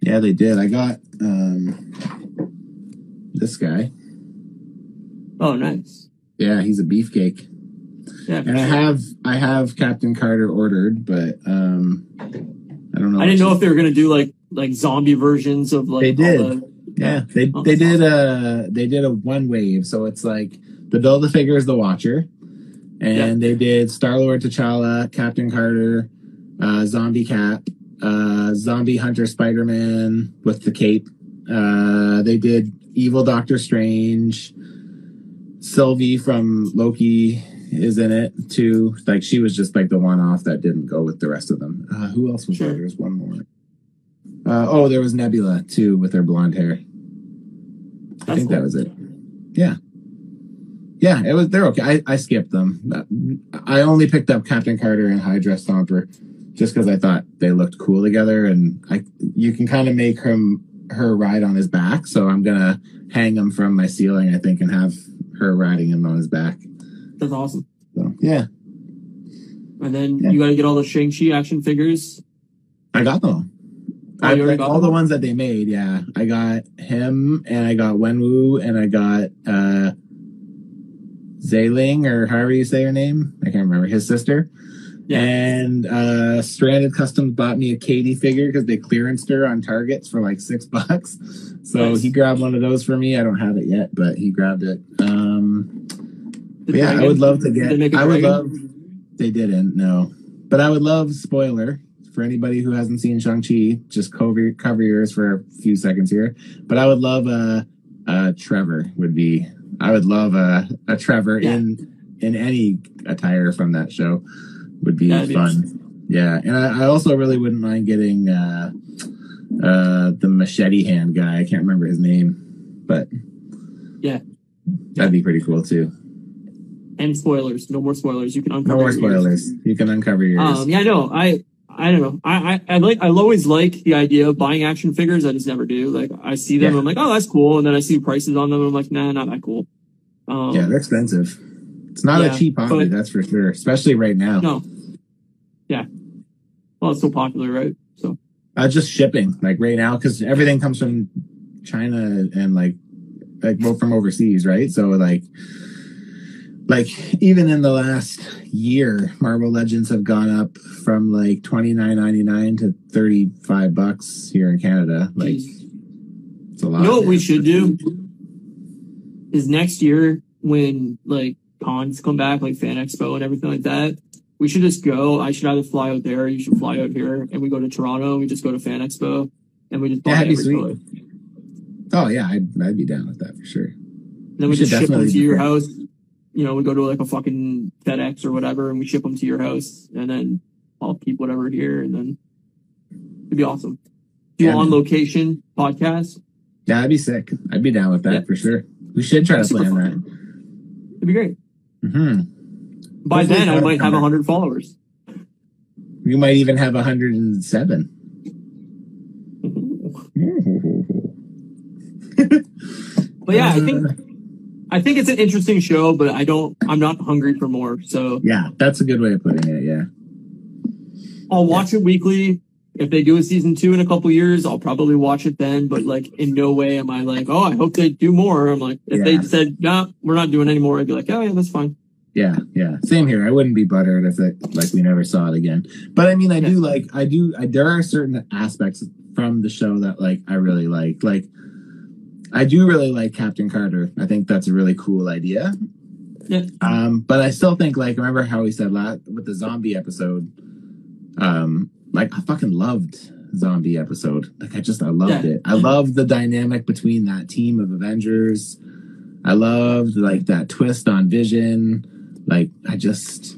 Yeah, they did. I got um this guy. Oh, nice. Yeah, he's a beefcake. Yeah, And I have I have Captain Carter ordered, but um I don't know. I didn't know if they were going to do like like zombie versions of like They did. the Yeah, they Oh, they did a they did a one wave, so it's like the build the figure is the Watcher, and they did Star Lord, T'Challa, Captain Carter, uh, Zombie Cap, uh, Zombie Hunter, Spider Man with the cape. Uh, they did Evil Doctor Strange. Sylvie from Loki is in it too. Like she was just like the one off that didn't go with the rest of them. Uh, who else was Sure. there? There's one more. Uh, oh, there was Nebula too with her blonde hair. I That's think that was it. Yeah. Yeah, it was. They're okay. I, I skipped them. I only picked up Captain Carter and Hydra Stomper just because I thought they looked cool together, and I you can kind of make him her ride on his back. So I'm gonna hang him from my ceiling, I think, and have her riding him on his back. That's awesome. So yeah, And then Yeah. you got to get all the Shang Chi action figures. I got them. Oh, I got all the ones that they made. Yeah, I got him, and I got Wenwu, and I got uh Zayling, or however you say her name. I can't remember his sister. Yeah. And uh Stranded Customs bought me a Katy figure because they clearanced her on Targets for like six *laughs* bucks. So Nice. he grabbed one of those for me. I don't have it yet, but he grabbed it. Um yeah, I would love to get. I would love. They didn't, no. But I would love spoiler for anybody who hasn't seen Shang Chi. Just cover cover your ears for a few seconds here. But I would love a, a Trevor. Would be. I would love a a Trevor Yeah. in in any attire from that show. Would be That'd fun. awesome. Yeah, and I, I also really wouldn't mind getting uh, uh, the machete hand guy. I can't remember his name, but Yeah. that'd be pretty cool too. And spoilers. No more spoilers. You can uncover No more ears. spoilers. You can uncover yours. Um, yeah, no, I, I don't know. I, I, I like, I always like the idea of buying action figures. I just never do. Like, I see them, Yeah. I'm like, oh, that's cool. And then I see prices on them, and I'm like, nah, not that cool. Um, yeah, they're expensive. It's not yeah, a cheap hobby, but- that's for sure. Especially right now. no. Yeah. Well, it's so popular, right? So, Uh, just shipping, like right now, because everything comes from China and like like from overseas, right? So like like even in the last year, Marvel Legends have gone up from like twenty nine ninety nine to thirty five bucks here in Canada. Like geez. it's a lot. you know what we should do is next year when like cons come back, like Fan Expo and everything like that. We should just go. I should either fly out there. You should fly out here, and we go to Toronto. We just go to Fan Expo, and we just buy that'd every toy. Oh yeah, I'd, I'd be down with that for sure. Then we We just ship them to your *laughs* house. You know, we go to like a fucking FedEx or whatever, and we ship them to your house, and then I'll keep whatever here, and then it'd be awesome. Do Yeah, on man. location podcast. Yeah, I'd be sick. I'd be down with that Yeah. for sure. We should try to plan that. It'd be great. hmm By Hopefully then, I might have back. hundred followers. You might even have 107. *laughs* But yeah, I think I think it's an interesting show, but I don't. I'm not hungry for more, so Yeah, that's a good way of putting it. Yeah. I'll watch it weekly. If they do a season two in a couple years, I'll probably watch it then. But like, in no way am I like, oh, I hope they do more. I'm like, if Yeah. they said, no, we're not doing any more, I'd be like, oh yeah, that's fine. Yeah, yeah. Same here. I wouldn't be buttered if it like we never saw it again. But I mean, I do like I do I, there are certain aspects from the show that like I really like. Like I do really like Captain Carter. I think that's a really cool idea. Yeah. Um, but I still think like remember how we said last with the zombie episode. Um, like I fucking loved zombie episode. Like I just I loved Yeah. it. I loved the dynamic between that team of Avengers. I loved like that twist on Vision. Like I just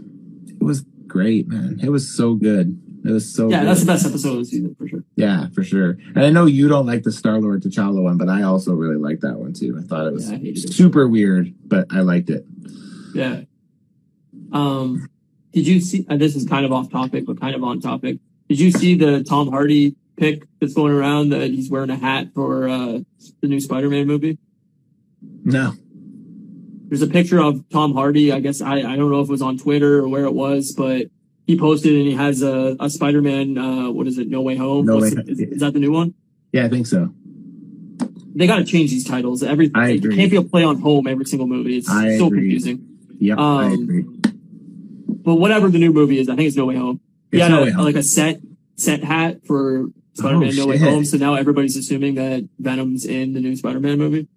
it was great, man. It was so good. It was so yeah, good. that's the best episode of the season for sure. Yeah, for sure. And I know you don't like the Star Lord T'Challa one, but I also really liked that one too. I thought it was Yeah, it. super weird, but I liked it. Yeah. Um, did you see? Uh, this is kind of off topic, but kind of on topic. Did you see the Tom Hardy pic that's going around that he's wearing a hat for uh, the new Spider-Man movie? No. There's a picture of Tom Hardy. I guess I, I don't know if it was on Twitter or where it was, but he posted and he has a, a Spider-Man. Uh, what is it? No Way Home. No Way the- is, is that the new one? Yeah, I think so. They got to change these titles. Every I it agree. can't be a play on home every single movie. It's I so agree. confusing. Yep, I Um, agree. But whatever the new movie is, I think it's No Way Home. It's had No Way Home. like a set set hat for Spider-Man Oh, No Way. Home. So now everybody's assuming that Venom's in the new Spider-Man movie.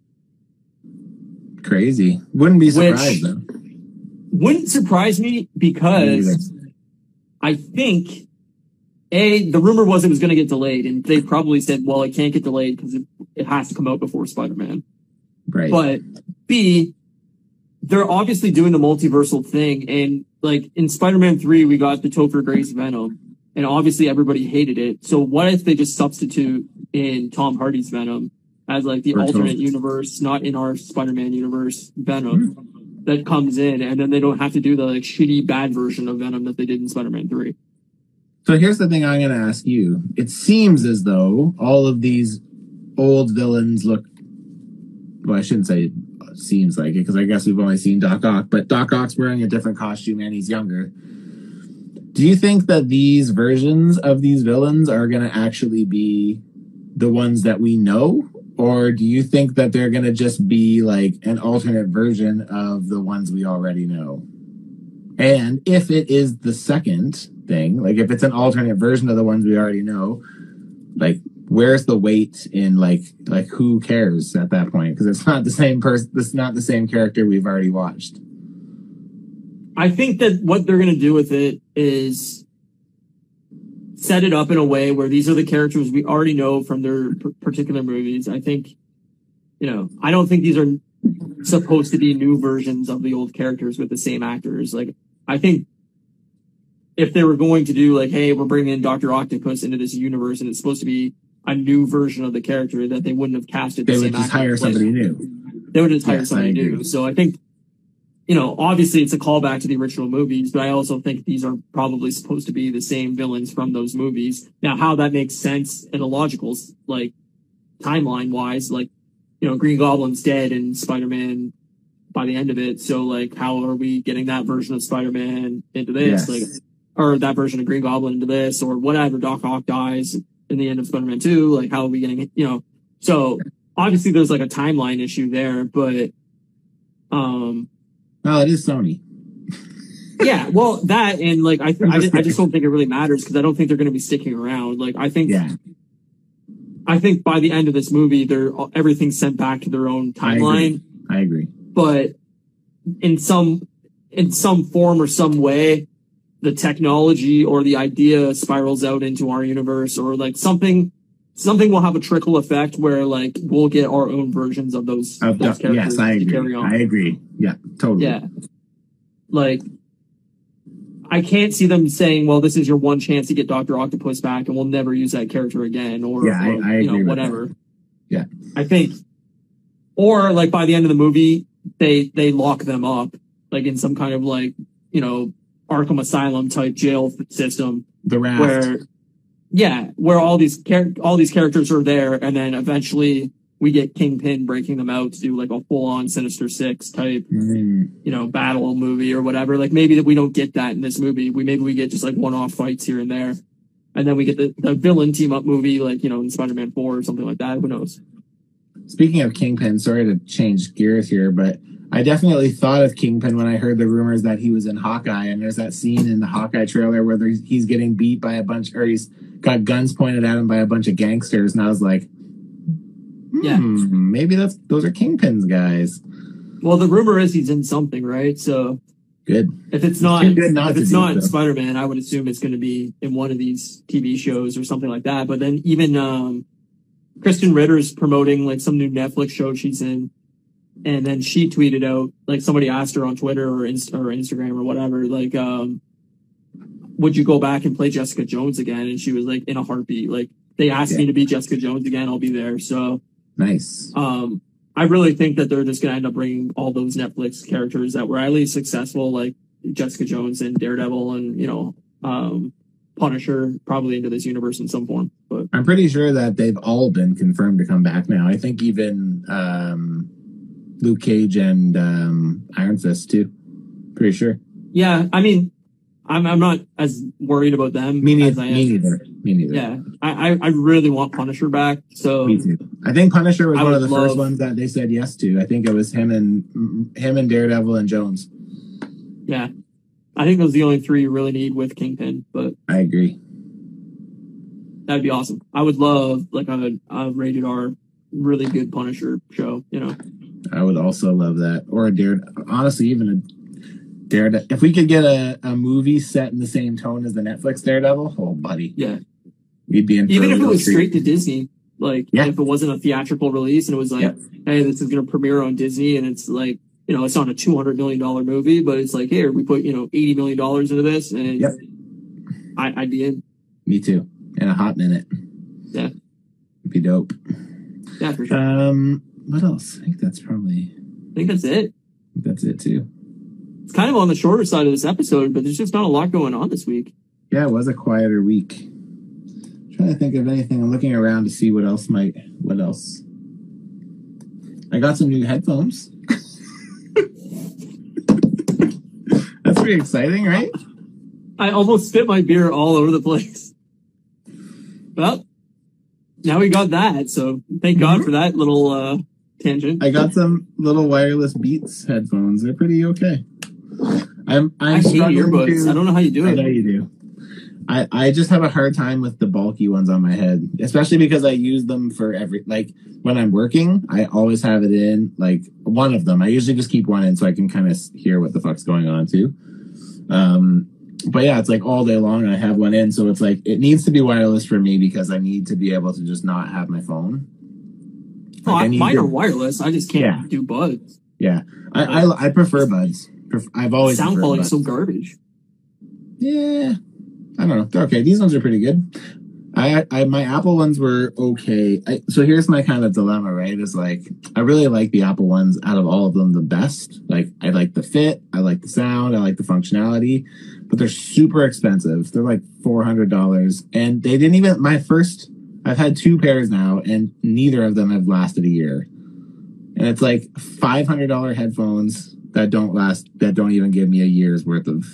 Crazy. Wouldn't be surprised though. Wouldn't surprise me Me because either. I think a the rumor was it was going to get delayed, and they probably said, "Well, it can't get delayed because it, it has to come out before Spider-Man." Right. But B, they're obviously doing the multiversal thing, and like in Spider-Man Three, we got the Topher Grace Venom, and obviously everybody hated it. So what if they just substitute in Tom Hardy's Venom as like the alternate universe, not in our Spider-Man universe Venom? Hmm. That comes in, and then they don't have to do the like shitty bad version of Venom that they did in Spider-Man Three. So here's the thing I'm going to ask you. It seems as though all of these old villains look. Well, I shouldn't say seems like it because I guess we've only seen Doc Ock, but Doc Ock's wearing a different costume and he's younger. Do you think that these versions of these villains are going to actually be the ones that we know? Or do you think that they're going to just be like an alternate version of the ones we already know? And if it is the second thing, like if it's an alternate version of the ones we already know, like where's the weight in like like who cares at that point? Because it's not the same person. It's not the same character we've already watched. I think that what they're going to do with it is set it up in a way where these are the characters we already know from their p- particular movies. I think, you know, I don't think these are supposed to be new versions of the old characters with the same actors. Like, I think if they were going to do like, hey, we're bringing in Doctor Octopus into this universe and it's supposed to be a new version of the character that they wouldn't have casted the They would just hire somebody new. they would just hire Yes, somebody new. So I think, you know, obviously it's a callback to the original movies, but I also think these are probably supposed to be the same villains from those movies. Now, how that makes sense in a logical, like, timeline wise, like, you know, Green Goblin's dead and Spider-Man by the end of it. So like, how are we getting that version of Spider-Man into this? Yes. Like, or that version of Green Goblin into this or whatever. Doc Ock dies in the end of Spider-Man 2. Like, how are we getting? You know, so obviously there's like a timeline issue there, but, um, Well, it is Sony. yeah, well, that and like I, th- I, just I just don't think it really matters because I don't think they're going to be sticking around. Like I think, Yeah, I think by the end of this movie, they're everything's sent back to their own I agree. timeline. I agree. But in some in some form or some way, the technology or the idea spirals out into our universe, or like something something will have a trickle effect where like we'll get our own versions of those, Of those the- characters yes, I agree. on. I agree. Yeah, totally. Yeah. Like, I can't see them saying, well, this is your one chance to get Dr. Octopus back and we'll never use that character again or, Yeah, I- or, I you agree know, whatever. Yeah. I think, or like by the end of the movie, they, they lock them up, like in some kind of like, you know, Arkham Asylum type jail system The raft. where, yeah, where all these char- all these characters are there, and then eventually we get Kingpin breaking them out to do like a full on Sinister Six type Mm, you know, battle movie or whatever. Like maybe that we don't get that in this movie. We maybe we get just like one off fights here and there. And then we get the, the villain team up movie, like, you know, in Spider Man 4 or something like that. Who knows? Speaking of Kingpin, sorry to change gears here, but I definitely thought of Kingpin when I heard the rumors that he was in Hawkeye. And there's that scene in the Hawkeye trailer where there's, he's getting beat by a bunch, or he's got guns pointed at him by a bunch of gangsters. And I was like, Yeah. hmm, maybe that's those are Kingpin's guys. Well, the rumor is he's in something, right? So Good. if it's not, good not if it's not though. Spider Man, I would assume it's going to be in one of these TV shows or something like that. But then even, um, Krysten Ritter's promoting like some new Netflix show she's in. And then she tweeted out, like somebody asked her on Twitter or, Inst- or Instagram or whatever, like, um, would you go back and play Jessica Jones again? And she was like, in a heartbeat. Like, they asked me to be Jessica Jones again. I'll be there. So, Nice. um, I really think that they're just going to end up bringing all those Netflix characters that were at least successful, like Jessica Jones and Daredevil and, you know, um, Punisher probably into this universe in some form. But I'm pretty sure that they've all been confirmed to come back now. I think even um, Luke Cage and um, Iron Fist too. Pretty sure. yeah, I mean, I'm, I'm not as worried about them Me, as neither. I am. Me neither. Me neither. Yeah, I, I, I really want Punisher back. So Me too. I think Punisher was I one of the first ones that they said yes to. I think it was him and him and Daredevil and Jones. yeah, I think those are the only three you really need with Kingpin. But I agree. That'd be awesome. I would love like a, a rated R, really good Punisher show. You know, I would also love that. Or a Dare. Honestly, even a Daredevil. If we could get a, a movie set in the same tone as the Netflix Daredevil, oh buddy, yeah. we'd be in. Even if it was treat. straight to Disney, like Yeah. if it wasn't a theatrical release and it was like, Yep. hey, this is gonna premiere on Disney and it's like. You know, it's not a two hundred million dollar movie, but it's like, here we put you know eighty million dollars into this, and Yep. I, I'd be in. Me too. In a hot minute. Yeah. Be dope. Yeah, for sure. Um, what else? I think that's probably I think that's it. that's it too. It's kind of on the shorter side of this episode, but there's just not a lot going on this week. Yeah, it was a quieter week. trying to think of anything. I'm looking around to see what else might. What else? I got some new headphones. *laughs* That's pretty exciting, right? I almost spit my beer all over the place. Well, now we got that, so thank God for that little uh, tangent. I got some little wireless Beats headphones. They're pretty okay. I'm I'm I earbuds. to- I don't know how you do I it. know you do. I, I just have a hard time with the bulky ones on my head, especially because I use them for every like when I'm working. I always have it in like one of them. I usually just keep one in so I can kind of hear what the fuck's going on too. Um, but yeah, it's like all day long. I have one in, so it's like it needs to be wireless for me because I need to be able to just not have my phone. Oh, Like, I I, mine to- are wireless. I just can't Yeah. do buds. Yeah, I I, I prefer buds. Pref- I've always Sound quality so garbage. Yeah, I don't know. They're okay. These ones are pretty good. I, I my Apple ones were okay. I, so here's my kind of dilemma, right? Is like I really like the Apple ones out of all of them the best. Like I like the fit, I like the sound, I like the functionality, but they're super expensive. They're like four hundred dollars, and they didn't even. My first, I've had two pairs now, and neither of them have lasted a year. And it's like five hundred dollar headphones that don't last, that don't even give me a year's worth of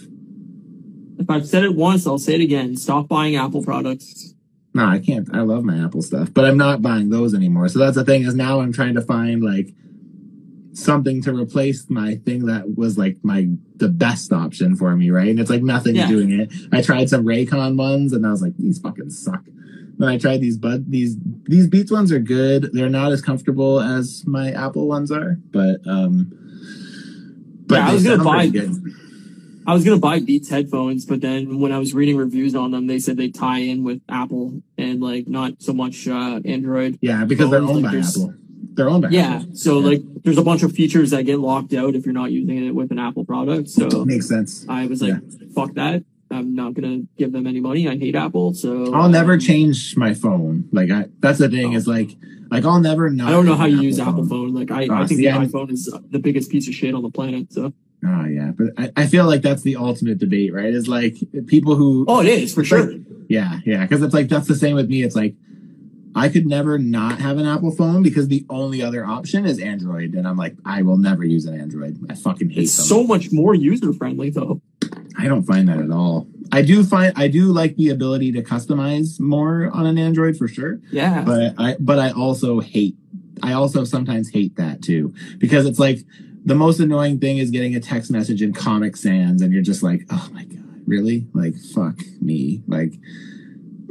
If I've said it once, I'll say it again. Stop buying Apple products. No, I can't. I love my Apple stuff, but I'm not buying those anymore. So that's the thing is now I'm trying to find like something to replace my thing that was like my the best option for me, right? And it's like nothing's Yeah. doing it. I tried some Raycon ones and I was like, these fucking suck. Then I tried these bud these these Beats ones are good. They're not as comfortable as my Apple ones are, but um but Yeah, I was gonna buy-. I was gonna buy Beats headphones, but then when I was reading reviews on them, they said they tie in with Apple and like not so much uh, Android. Yeah, because they're phones, owned like, by Apple. They're owned by Yeah, Apple. so Yeah. like there's a bunch of features that get locked out if you're not using it with an Apple product. So Makes sense. I was like, fuck that. I'm not gonna give them any money. I hate Apple, so I'll never change my phone. Like I, that's the thing is like, like I'll never not. I don't know how you use Apple phone. Like I, I Oh, think see, the I'm- iPhone is the biggest piece of shit on the planet. So Oh yeah, but I, I feel like that's the ultimate debate, right? Is like people who, oh, it is for sure. yeah, yeah, because it's like that's the same with me. It's like I could never not have an Apple phone because the only other option is Android, and I'm like, I will never use an Android. I fucking hate It's them. so much more user friendly though. I don't find that at all. I do find I do like the ability to customize more on an Android for sure. Yeah. but I but I also hate I also sometimes hate that too because it's like the most annoying thing is getting a text message in Comic Sans and you're just like oh my god really like fuck me like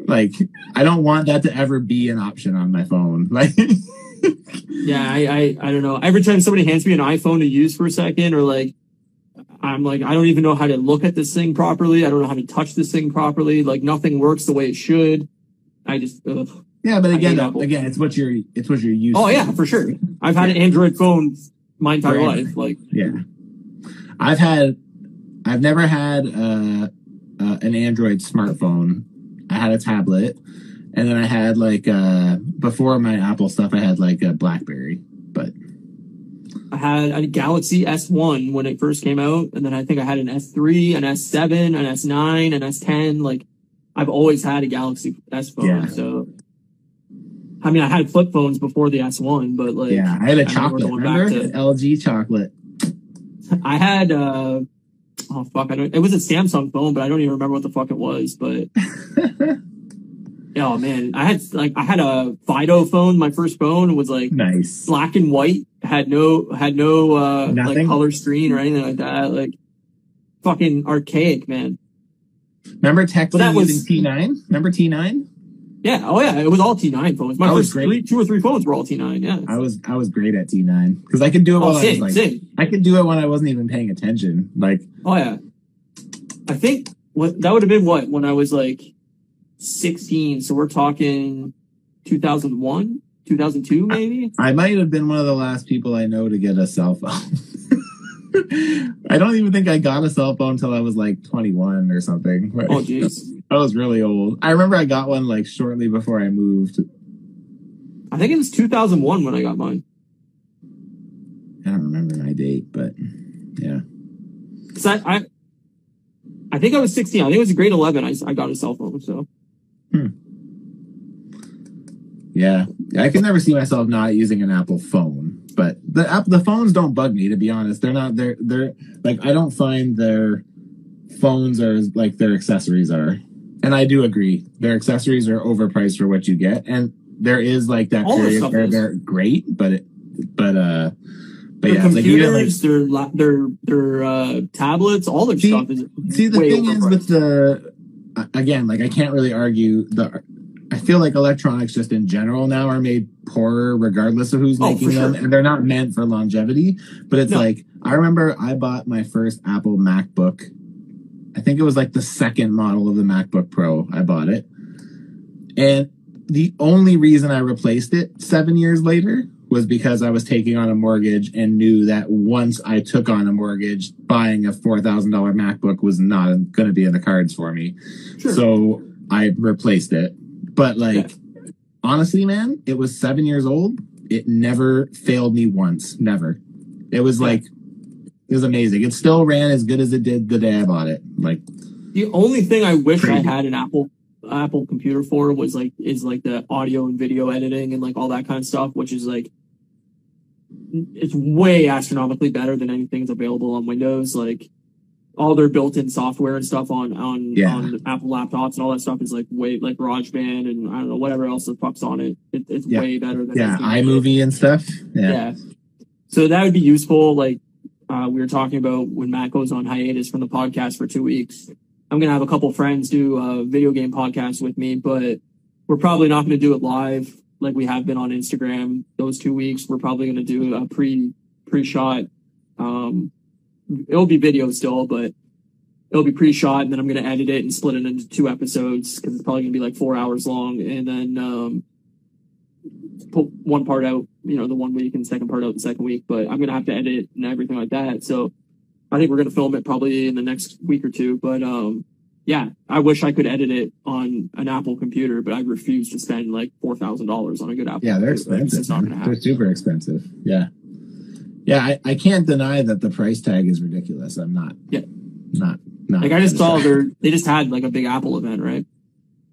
like I don't want that to ever be an option on my phone *laughs* like Yeah, I, I, I don't know. Every time somebody hands me an iPhone to use for a second, or like, I'm like, I don't even know how to look at this thing properly. I don't know how to touch this thing properly. Like, nothing works the way it should. I just, ugh. yeah but again again it's what you're it's what you're used oh to. yeah, for sure. I've had an Android phone my entire Forever. life. Like, Yeah. I've had, I've never had uh, uh, an Android smartphone. I had a tablet, and then I had like uh, before my Apple stuff. I had like a BlackBerry, I had a Galaxy S1 when it first came out, and then I think I had an S3, an S7, an S9, an S10. Like, I've always had a Galaxy S phone. Yeah. So, I mean, I had flip phones before the S1, but like, yeah, I had a I chocolate. going back Remember to- LG chocolate? I had uh oh fuck I don't it was a Samsung phone but I don't even remember what the fuck it was but *laughs* oh man I had like I had a Fido phone my first phone was like nice. black and white had no had no uh like color screen or anything like that like fucking archaic man Remember texting that was- using T9? Remember T9? Yeah. Oh yeah. It was all T9 phones. My I first great. three, two or three phones were all T9. Yeah. I was I was great at T9 because I could do it Oh, while I was like same. I could do it when I wasn't even paying attention. Like Oh yeah. I think what that would have been what when I was like 16. So we're talking 2001, 2002 maybe. I might have been one of the last people I know to get a cell phone. *laughs* I don't even think I got a cell phone until I was like 21 or something. Oh, but Oh jeez. *laughs* I was really old. I remember I got one like shortly before I moved. I think it was 2001 when I got mine. I don't remember my date, but yeah. Cause I, I, I think I was 16. I think it was grade 11. I, I got a cell phone. So Yeah. I can never see myself not using an Apple phone. But the app the phones don't bug me to be honest. They're not they're they're like I don't find their phones are like their accessories are. And I do agree. Their accessories are overpriced for what you get. And there is like that All period where they're great, but it but uh but their yeah, it's like even like their their their uh, tablets, all their See- stuff is See, the thing is with the again, like I can't really argue the. I feel like electronics just in general now are made poorer regardless of who's Oh, making them, sure. and they're not meant for longevity. But it's No. like I remember I bought my first Apple MacBook. I think it was like the second model of the MacBook Pro. I bought it, and the only reason I replaced it seven years later was because I was taking on a mortgage and knew that once I took on a mortgage, buying a four thousand dollar MacBook was not going to be in the cards for me. Sure. So I replaced it. But like, honestly, man, it was seven years old. It never failed me once. Never. It was Yeah. like, it was amazing. It still ran as good as it did the day I bought it. Like, The only thing I wish I had an Apple Apple computer for was like is like the audio and video editing and like all that kind of stuff, which is like it's way astronomically better than anything that's available on Windows. Like all their built-in software and stuff on on Yeah. on Apple laptops and all that stuff is like way like GarageBand and I don't know whatever else the fuck's on it. it it's Yeah. way better than yeah, iMovie and stuff. Yeah. Yeah. So that would be useful. Like uh, we were talking about when Matt goes on hiatus from the podcast for two weeks. I'm gonna have a couple friends do a video game podcast with me, but we're probably not gonna do it live like we have been on Instagram those two weeks. We're probably gonna do a pre pre shot. Um, it'll be video still, but it'll be pre shot, and then I'm gonna edit it and split it into two episodes because it's probably gonna be like four hours long, and then um, put one part out, you know, the one week and second part out the second week, but I'm gonna have to edit and everything like that. So I think we're gonna film it probably in the next week or two. But um yeah, I wish I could edit it on an Apple computer, but I refuse to spend like four thousand dollars on a good Apple Yeah, they're computer. Expensive. just not gonna They're super expensive. Yeah. Yeah, I, I can't deny that the price tag is ridiculous. I'm not. Yeah. Not. Not. Like I just saw their they just had like a big Apple event, right?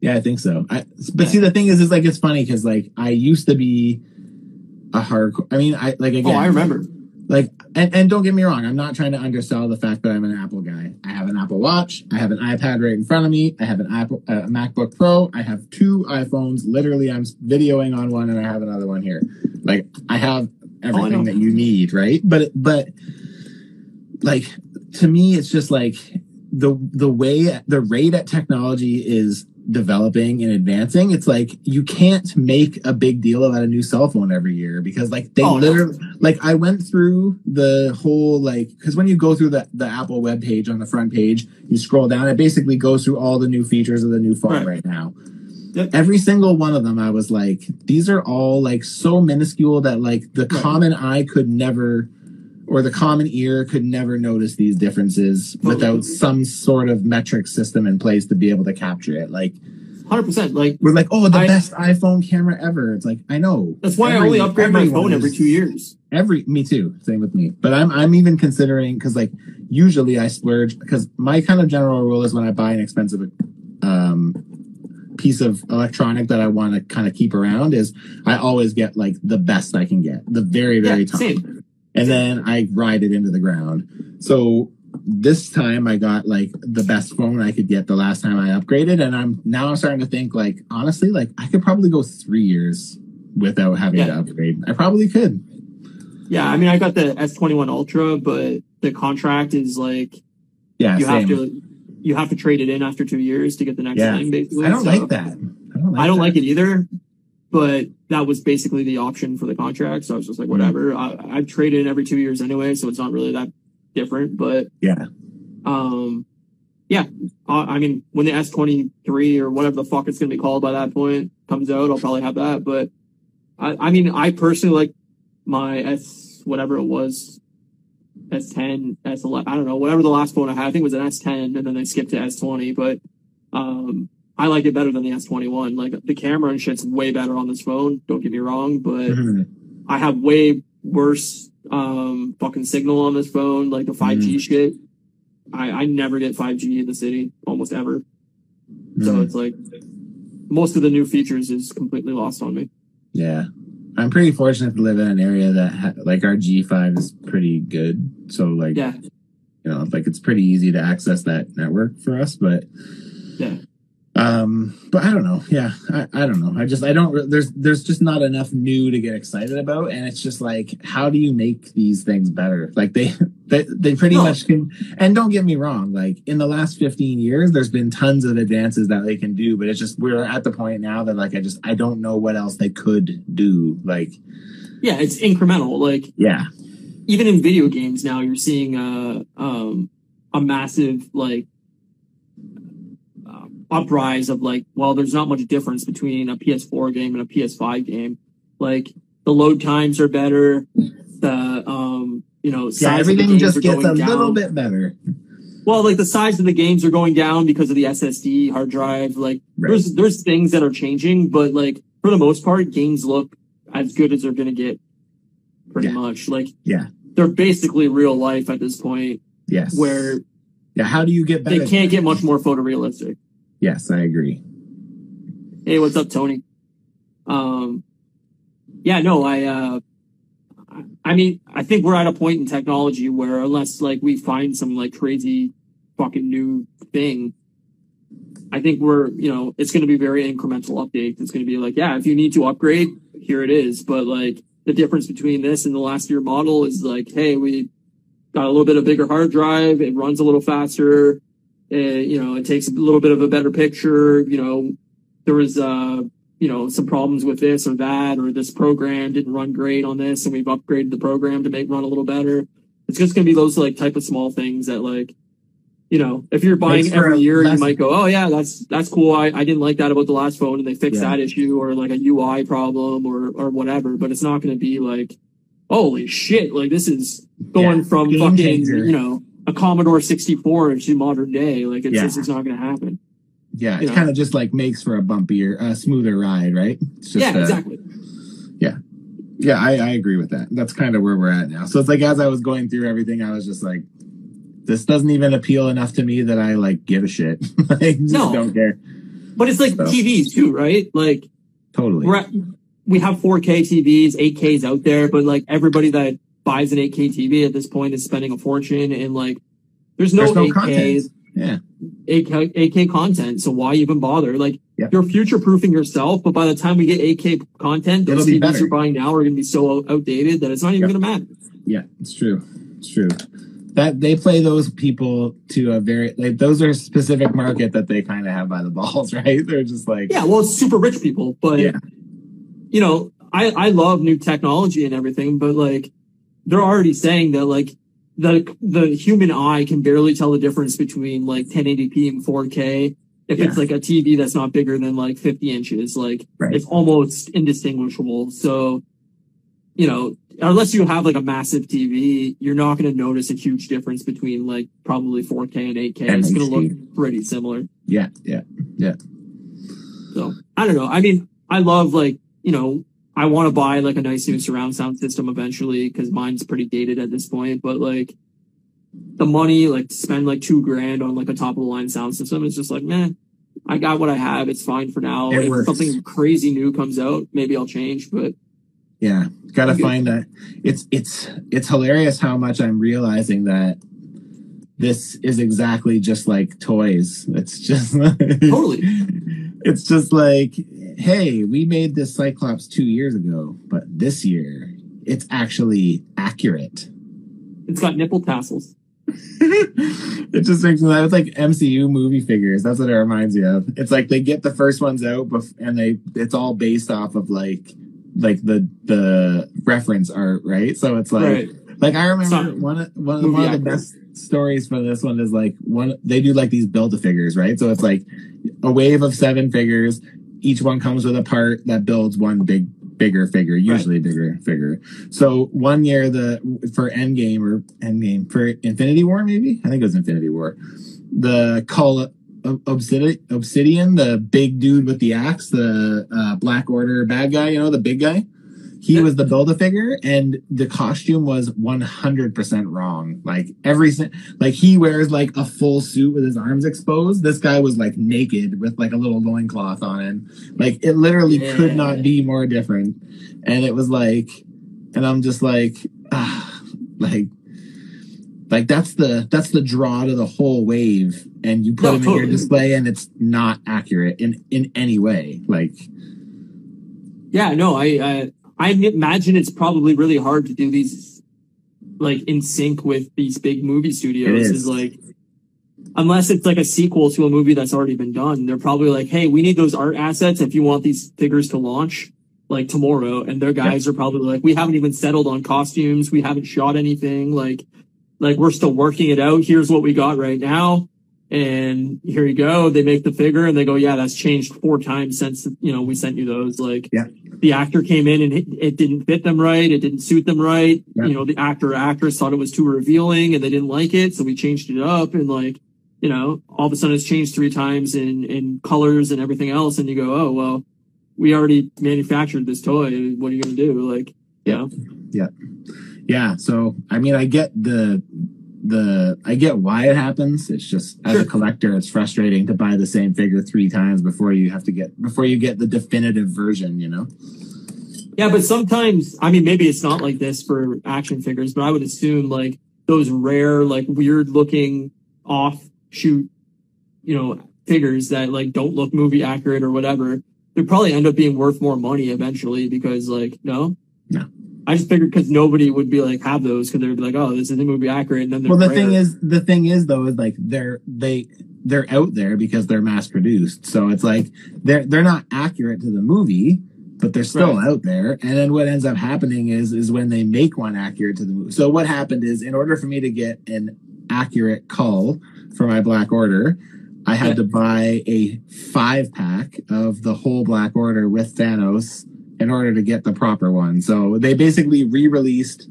Yeah, I think so. I, but Yeah. see, the thing is, is like it's funny because like I used to be a hardcore. I mean, I like again. Oh, I remember. Like, and, and don't get me wrong, I'm not trying to undersell the fact that I'm an Apple guy. I have an Apple Watch. I have an iPad right in front of me. I have an Apple, uh, MacBook Pro. I have two iPhones. Literally, I'm videoing on one, and I have another one here. Like, I have everything know. that you need, right? But, but, like, to me, it's just like the the way the rate at technology is developing and advancing it's like you can't make a big deal about a new cell phone every year because like they Oh, no. literally like I went through the whole like because when you go through the the Apple web page on the front page, you scroll down, it basically goes through all the new features of the new phone Right. right, now. Every single one of them, I was like, these are all like so minuscule that like the Right. common eye could never or the common ear could never notice these differences without some sort of metric system in place to be able to capture it. Like Hundred percent. Like we're like, oh, the I- best iPhone camera ever. It's like I know. that's why I only upgrade my phone every two years. Every me too. Same with me. But I'm I'm even considering because like usually I splurge because my kind of general rule is when I buy an expensive um piece of electronic that I want to kind of keep around is I always get like the best I can get, the very very Yeah, top, same. And then I ride it into the ground. So this time I got like the best phone I could get the last time I upgraded, and I'm now I'm starting to think like honestly like I could probably go three years without having Yeah. to upgrade. I probably could. Yeah, I mean I got the S twenty one Ultra, but the contract is like Yeah, you same. have to you have to trade it in after two years to get the next Yeah. thing basically. I don't so- like that. I don't that. like it either, but that was basically the option for the contract. So I was just like, Mm. whatever. I, I've traded every two years anyway, so it's not really that different. But Yeah. um, yeah, I, I mean, when the S twenty three or whatever the fuck it's gonna be called by that point comes out, I'll probably have that. But I, I mean, I personally like my S whatever it was. S10, S11, I don't know, whatever the last phone I had, I think it was an S10 and then they skipped to S20, but, um, I like it better than the S21. Like the camera and shit's way better on this phone. Don't get me wrong, but Mhm. I have way worse um fucking signal on this phone. Like the 5G shit. I I never get 5G in the city almost ever. So Mhm. it's like most of the new features is completely lost on me. Yeah. I'm pretty fortunate to live in an area that ha- like our G5 is pretty good. So like Yeah. you know, like it's pretty easy to access that network for us, but Yeah. Um but I don't know. Yeah. I, I don't know. I just I don't there's there's just not enough new to get excited about and it's just like how do you make these things better? Like they they, they pretty much can and don't get me wrong, like in the last 15 years there's been tons of advances that they can do, but it's just we're at the point now that like I just I don't know what else they could do. Like Yeah, it's incremental. Like yeah. even in video games now you're seeing a um a massive like uprise of like well there's not much difference between a PS4 game and a PS5 game like the load times are better the um you know Yeah, size of the everything just gets a going little bit better. well like the size of the games are going down because of the SSD hard drive like Right. there's there's things that are changing but like for the most part games look as good as they're gonna get pretty Yeah. much like Yeah. they're basically real life at this point Yes. where yeah, how do you get better? they can't get much more photorealistic. Yes, I agree. Hey, what's up, Tony? Um, yeah, no, I, uh, I- mean, I think we're at a point in technology where unless like we find some like crazy fucking new thing, I think we're, you know, it's going to be very incremental updates. It's going to be like, yeah, if you need to upgrade, here it is. But like the difference between this and the last year model is like, hey, we got a little bit of bigger hard drive. It runs a little faster. Uh, you know, it takes a little bit of a better picture. You know, there was, uh, you know, some problems with this or that, or this program didn't run great on this, and we've upgraded the program to make run a little better. It's just going to be those like type of small things that like, you know, if you're buying every year, you might go, oh yeah, that's that's cool. I, I didn't like that about the last phone, and they fixed Yeah. that issue, or like a UI problem, or or whatever. But it's not going to be like, holy shit, like this is going Yeah, from game fucking changer. you know a Commodore 64 into modern day. Like it's Yeah. this is not going to happen. Yeah, it kind of just like makes for a bumpier, uh, smoother ride, right? It's just, yeah, uh, exactly. Yeah, I, I agree with that. That's kind of where we're at now. So it's like as I was going through everything, I was just like, this doesn't even appeal enough to me that I like give a shit. *laughs* like, just No. don't care. But it's like So- TVs too, right? Like Totally. we're at, we have 4K TVs, 8Ks out there, but like everybody that buys an 8K TV at this point is spending a fortune, and like there's no, There's no 8K, content. Yeah. 8K, 8K content. So why even bother? Like Yeah. you're future proofing yourself, but by the time we get 8K content, those It'll be TVs better. you're buying now are going to be so outdated that it's not even Yep. going to matter. Yeah, it's true. It's true. That they play those people to a very like those are specific market that they kind of have by the balls, *laughs* right? They're just like Yeah, well, it's super rich people, but Yeah. you know, I I love new technology and everything, but like they're already saying that like the the human eye can barely tell the difference between like 1080p and 4K if Yeah. it's like a TV that's not bigger than like 50 inches. Like Right. it's almost indistinguishable. So, you know, unless you have like a massive TV, you're not going to notice a huge difference between like probably 4K and 8K. And it's going to look pretty similar. yeah, yeah, yeah. So I don't know. I mean, I love like, you know, I want to buy like a nice new surround sound system eventually because mine's pretty dated at this point. But like the money, like to spend like two grand on like a top of the line sound system is just like, man, I got what I have. It's fine for now. It if works. something crazy new comes out, maybe I'll change. But Yeah, gotta find that. It's it's it's hilarious how much I'm realizing that this is exactly just like toys. It's just *laughs* Totally. It's just like, hey, we made this Cyclops two years ago, but this year it's actually accurate. it's got nipple tassels. *laughs* it just makes me laugh. It's like MCU movie figures. That's what it reminds me of. It's like they get the first ones out, and they it's all based off of like like the the reference art, right? So it's like Right. like I remember one of, one, of- one of the best stories for this one is like one they do like these build a figures, right? So it's like a wave of seven figures. Each one comes with a part that builds one big bigger figure, usually a bigger figure. So one year the for Endgame or Endgame for Infinity War, maybe I think it was Infinity War. The Cull Obsidian, Obsidian, the big dude with the axe, the uh, Black Order bad guy, you know, the big guy. He was the build a figure, and the costume was one hundred percent wrong. Like every like he wears like a full suit with his arms exposed. This guy was like naked with like a little loincloth on him. Like it literally could not be more different. And it was like, and I'm just like, ah, like, like that's the that's the draw to the whole wave, and you put No, him in your display, and it's not accurate in in any way. Like, Yeah, no, I, I I imagine it's probably really hard to do these like in sync with these big movie studios. Is. is. like unless it's like a sequel to a movie that's already been done, they're probably like, hey, we need those art assets if you want these figures to launch like tomorrow. And their guys are probably like, we haven't even settled on costumes, we haven't shot anything, like like we're still working it out. Here's what we got right now. And here you go. They make the figure and they go, yeah, that's changed four times since, you know, we sent you those. Like, Yeah. the actor came in and it, it didn't fit them right. It didn't suit them right. Yeah. You know, the actor or actress thought it was too revealing and they didn't like it. So we changed it up and like, you know, all of a sudden it's changed three times in, in colors and everything else. And you go, oh, well, we already manufactured this toy. What are you going to do? Like, you know, yeah. So I mean, I get the the I get why it happens. It's just as a *laughs* collector, it's frustrating to buy the same figure three times before you have to get before you get the definitive version. You know. Yeah, but sometimes, I mean, maybe it's not like this for action figures, but I would assume like those rare, like weird looking offshoot, you know, figures that like don't look movie accurate or whatever, they probably end up being worth more money eventually because like, no? No. I just figured because nobody would be like have those because they'd be like, oh, this isn't movie accurate. And then Well, the rare. thing is, the thing is though, is like they're they they're out there because they're mass produced. So it's like they're they're not accurate to the movie, but they're still Right. out there. And then what ends up happening is is when they make one accurate to the movie. So what happened is, in order for me to get an accurate Cull for my Black Order, I had Yeah. to buy a five pack of the whole Black Order with Thanos in order to get the proper one. So they basically re-released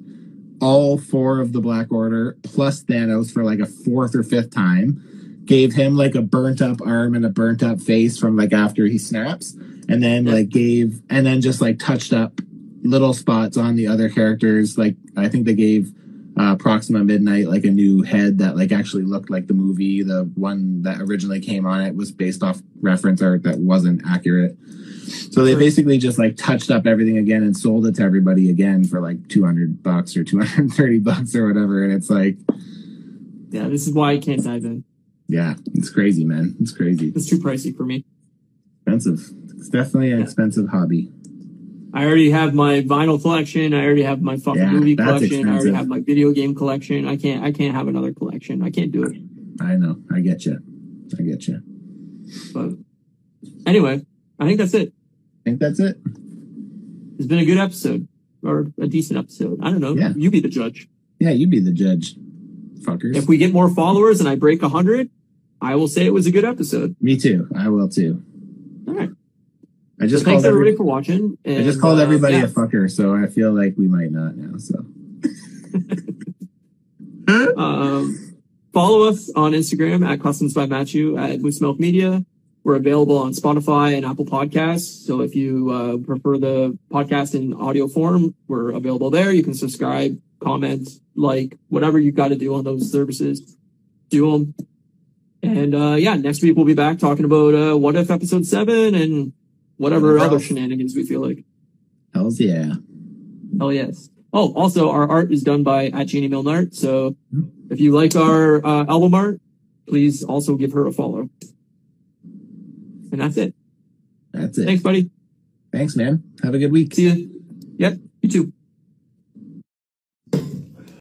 all four of the Black Order plus Thanos for like a fourth or fifth time. Gave him like a burnt up arm and a burnt up face from like after he snaps, and then like gave and then just like touched up little spots on the other characters. Like I think they gave uh, Proxima Midnight like a new head that like actually looked like the movie. The one that originally came on it was based off reference art that wasn't accurate. So they basically just like touched up everything again and sold it to everybody again for like 200 bucks or 230 *laughs* bucks or whatever. And it's like, yeah, this is why I can't dive in. yeah, it's crazy, man. It's crazy. It's too pricey for me. Expensive. It's definitely an Yeah. expensive hobby. I already have my vinyl collection. I already have my fucking Yeah, movie collection. I already have my video game collection. I can't. I can't have another collection. I can't do it. I know. I get you. I get you. But anyway, I think that's it. Think that's it. It's been a good episode or a decent episode. I don't know. Yeah. You be the judge. Yeah, you be the judge, fuckers. If we get more followers and I break a hundred, I will say it was a good episode. Me too. I will too. All right. I just so thanks everybody every, for watching. I just called uh, everybody yeah. a fucker, so I feel like we might not now. So *laughs* Um, follow us on Instagram at Customs by Matthew at Moose Milk Media. We're available on Spotify and Apple Podcasts. So if you uh, prefer the podcast in audio form, we're available there. You can subscribe, comment, like, whatever you've got to do on those services. Do them. And uh, yeah, next week we'll be back talking about uh, what if episode seven and whatever other shenanigans we feel like. hell's yeah. Hell yes. Oh, also our art is done by at Jeannie Milne Art. So if you like our uh, album art, please also give her a follow. And that's it. That's it. Thanks, buddy. Thanks, man. Have a good week. See you. Yep. You too.